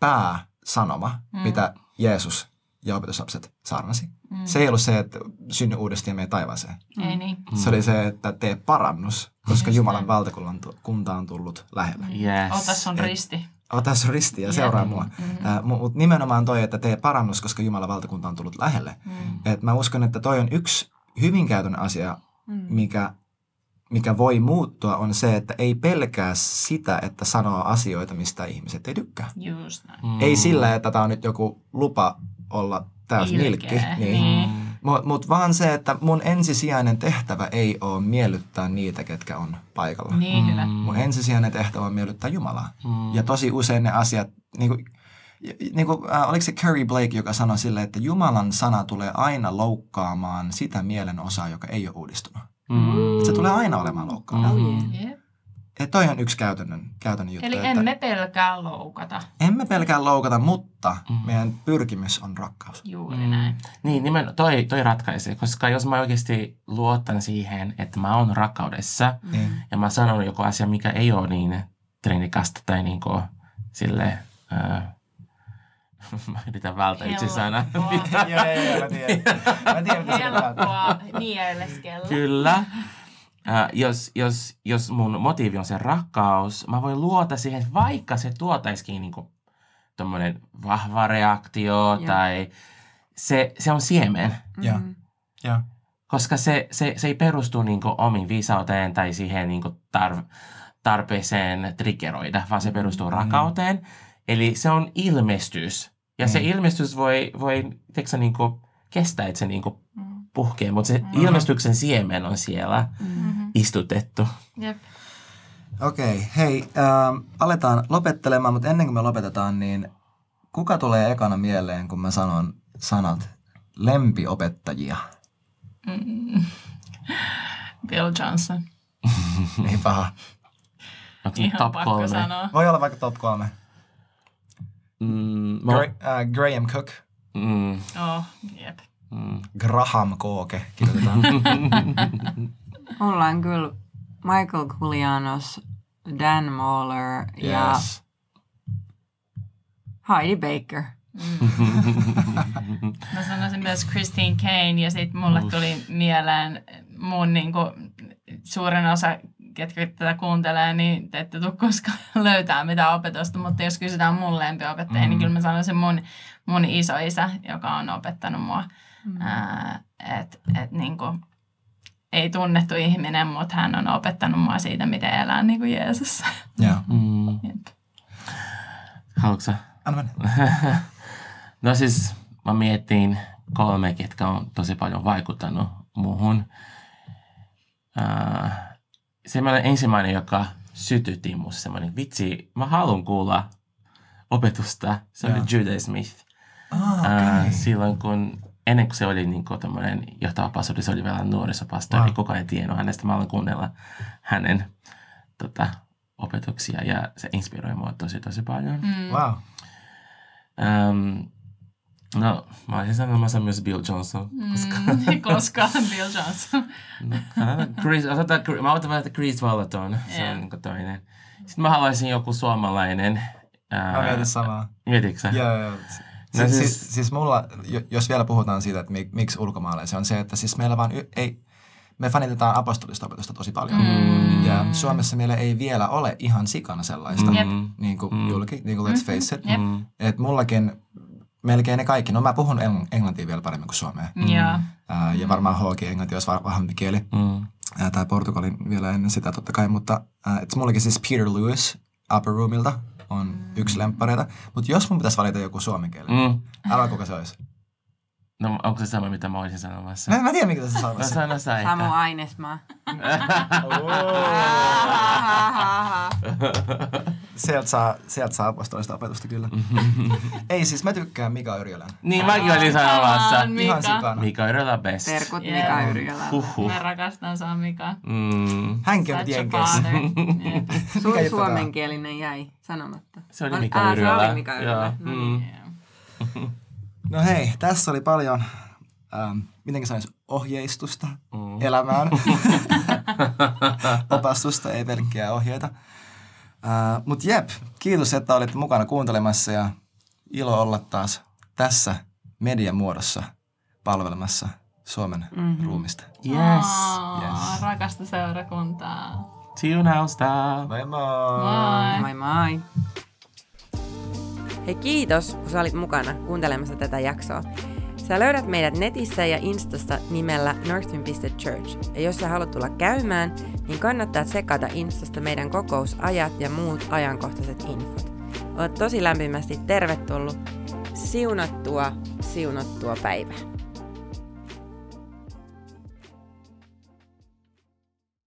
pääsanoma, mm. mitä Jeesus ja opetuslapset saarnasi, mm. se ei ollut se, että synny uudestaan ja mene taivaaseen. Ei niin. Se oli se, että tee parannus, koska Just Jumalan valtakunta on tullut lähelle. Yes. Ota sun Et- risti. Ota sun risti ja Jep. seuraa mua. Mhm. Äh, Mutta nimenomaan toi, että tee parannus, koska Jumalan valtakunta on tullut lähelle. Mm. Et mä uskon, että toi on yksi hyvin käytännön asia, Mm. mikä, mikä voi muuttua, on se, että ei pelkää sitä, että sanoo asioita, mistä ihmiset ei tykkää. Just näin. Mm. Ei sillä, että tämä on nyt joku lupa olla täysin nilkki. Niin. niin. Mutta mut vaan se, että mun ensisijainen tehtävä ei ole miellyttää niitä, ketkä on paikalla. Niin hyvä. Mun ensisijainen tehtävä on miellyttää Jumalaa. Mm. Ja tosi usein ne asiat, niin kuin, niin kuin, äh, oliko se Curry Blake, joka sanoi sille, että Jumalan sana tulee aina loukkaamaan sitä mielen osaa, joka ei ole uudistunut. Mm. Et se tulee aina olemaan loukkaava. Mm. Jep. Ja toi on yksi käytännön, käytännön juttu. Eli että emme pelkää loukata. emme pelkää loukata, mutta Mm. meidän pyrkimys on rakkaus. Juuri Mm. näin. Niin, nimen, toi, toi ratkaisee, koska jos mä oikeasti luotan siihen, että mä oon rakkaudessa Niin. ja mä sanon joku asia, mikä ei ole niin trendikasta tai niin kuin sille... Ää, mä yritän välttää yksi sana. Joo, joo, joo, mä tiedän. Mä tiedän, mitä se Helppoa nieleskellä. Kyllä. Ää, jos, jos, jos mun motiivi on se rakkaus, mä voin luota siihen, vaikka se tuotaisikin niin kuin tommonen vahva reaktio Joo. tai se, se on siemen. Joo. Mm. Joo. Koska se, se, se ei perustu niin omiin viisauteen tai siihen niin tar, tarpeeseen triggeroida, vaan se perustuu Mm. rakkauteen. Eli se on ilmestys. Ja se Mm. ilmestys voi, voi tiedätkö, niin kuin, kestää, että se niin kuin, Mm. Puhkee, mutta se Mm-hmm. ilmestyksen siemen on siellä Mhm. istutettu. Jep. Okei, okay, hei, ähm, aletaan lopettelemaan, mutta ennen kuin me lopetetaan, niin kuka tulee ekana mieleen, kun mä sanon sanat lempiopettajia? Mm. Bill Johnson. Niin paha. Ihan top pakko kolme? sanoa. Voi olla vaikka top kolme. Mm, mä, Gra- äh, Graham Cook, mm, Oh, jep. Mm. Graham Kooke kirjoitetaan. Mulla on kyllä Michael Koulianos, Dan Mahler ja yes. Heidi Baker. Mä sanoisin myös Christine Kane ja sitten mulle tuli mieleen mun niinku, suurin osa, ketkä tätä kuuntelee, niin te ette tule koskaan löytää mitään opetusta, mutta jos kysytään mun lempiopettaja, mm. niin kyllä mä sanoisin mun, mun isoisä, joka on opettanut mua. Mm. Että et, niinku, ei tunnettu ihminen, mutta hän on opettanut mua siitä, miten elää niin kuin Jeesus. Joo. Mm. Haluatko sä? Anna mennä. No siis mä miettiin kolme, ketkä on tosi paljon vaikuttanut muuhun. Uh, semmoinen ensimmäinen, joka sytytti musta semmoinen, vitsi, mä haluan kuulla opetusta. Se oli. Judah Smith. Ah, okay. Ää, silloin kun, ennen kuin se oli niin kuin tämmöinen johtava pastori, se oli vielä nuorisopastori, Wow. kukaan ei tiennyt hänestä. Mä aloin kuunnella hänen tota, opetuksia ja se inspiroi mua tosi tosi paljon. Mm. Wow. Ähm, no, mä olisin sanomassa myös Bill Johnson, koska Mm, koska Bill Johnson. no, sanotaan Chris, otetaan, mä otan vielä Chris Vallaton, se Joo. on niin toinen. Sitten mä haluaisin joku suomalainen. Ää, Mä mietin samaa. Mietitkö sä? Joo, joo. No No, siis, siis- siis, mulla, jo- jos vielä puhutaan siitä, että mik, miksi ulkomaalainen, se on se, että siis meillä vaan y- ei, me fanitetaan apostolista opetusta tosi paljon. Mm. Ja Suomessa meillä ei vielä ole ihan sikana sellaista, Jep. niin kuin Mm. julki, niin kuin let's face it. Mm, Et mullakin melkein ne kaikki, no mä puhun eng- englantia vielä paremmin kuin suomea. Joo. Ää, ja varmaan HG englanti olisi va- vahvempi kieli. mm, tai Portugalin vielä ennen sitä totta kai, mutta ää, et mullakin siis Peter Lewis Upper Roomilta on yksi lemppareita. Mutta jos mun pitäisi valita joku suomenkielinen, mm. Arvaa kuka se olisi. No onko se sama, mitä mä olisin sanomassa? Mä, mä en tiedä, mikä tässä on No sano sä ehkä. Samu Ainesmaa. Sieltä saa, sieltä saa apostolista opetusta kyllä. Ei siis, mä tykkään Mika Yrjölän. Niin mäkin olin sanomassa. On, Ihan Mika. sikana. Mika Yrjölä best. Terkut Jep. Mika Yrjölä. Huhhuh. Me rakastan saa Mika. Mm. Hänkin on Jenkeissä. Sun suomenkielinen jäi sanomatta. Se oli On- Mika aa, se Yrjölä. oli Mika Yrjölä. Joo. No Mm. No hei, tässä oli paljon, ähm, miten sanoisi, ohjeistusta Mm. elämään. Opastusta, ei pelkkiä ohjeita. Äh, Mutta jep, kiitos, että olitte mukana kuuntelemassa ja ilo olla taas tässä median muodossa palvelemassa Suomen mm-hmm. ruumista. Yes. Aa, Yes. Rakasta seurakuntaa. See you now, star. Moi moi! Moi. Moi moi! Hei kiitos, kun sä olit mukana kuuntelemassa tätä jaksoa. Sä löydät meidät netissä ja Instasta nimellä northwind.church. Ja jos sä haluat tulla käymään, niin kannattaa tsekata Instasta meidän kokousajat ja muut ajankohtaiset infot. Oot tosi lämpimästi tervetullut. Siunattua, siunattua päivää.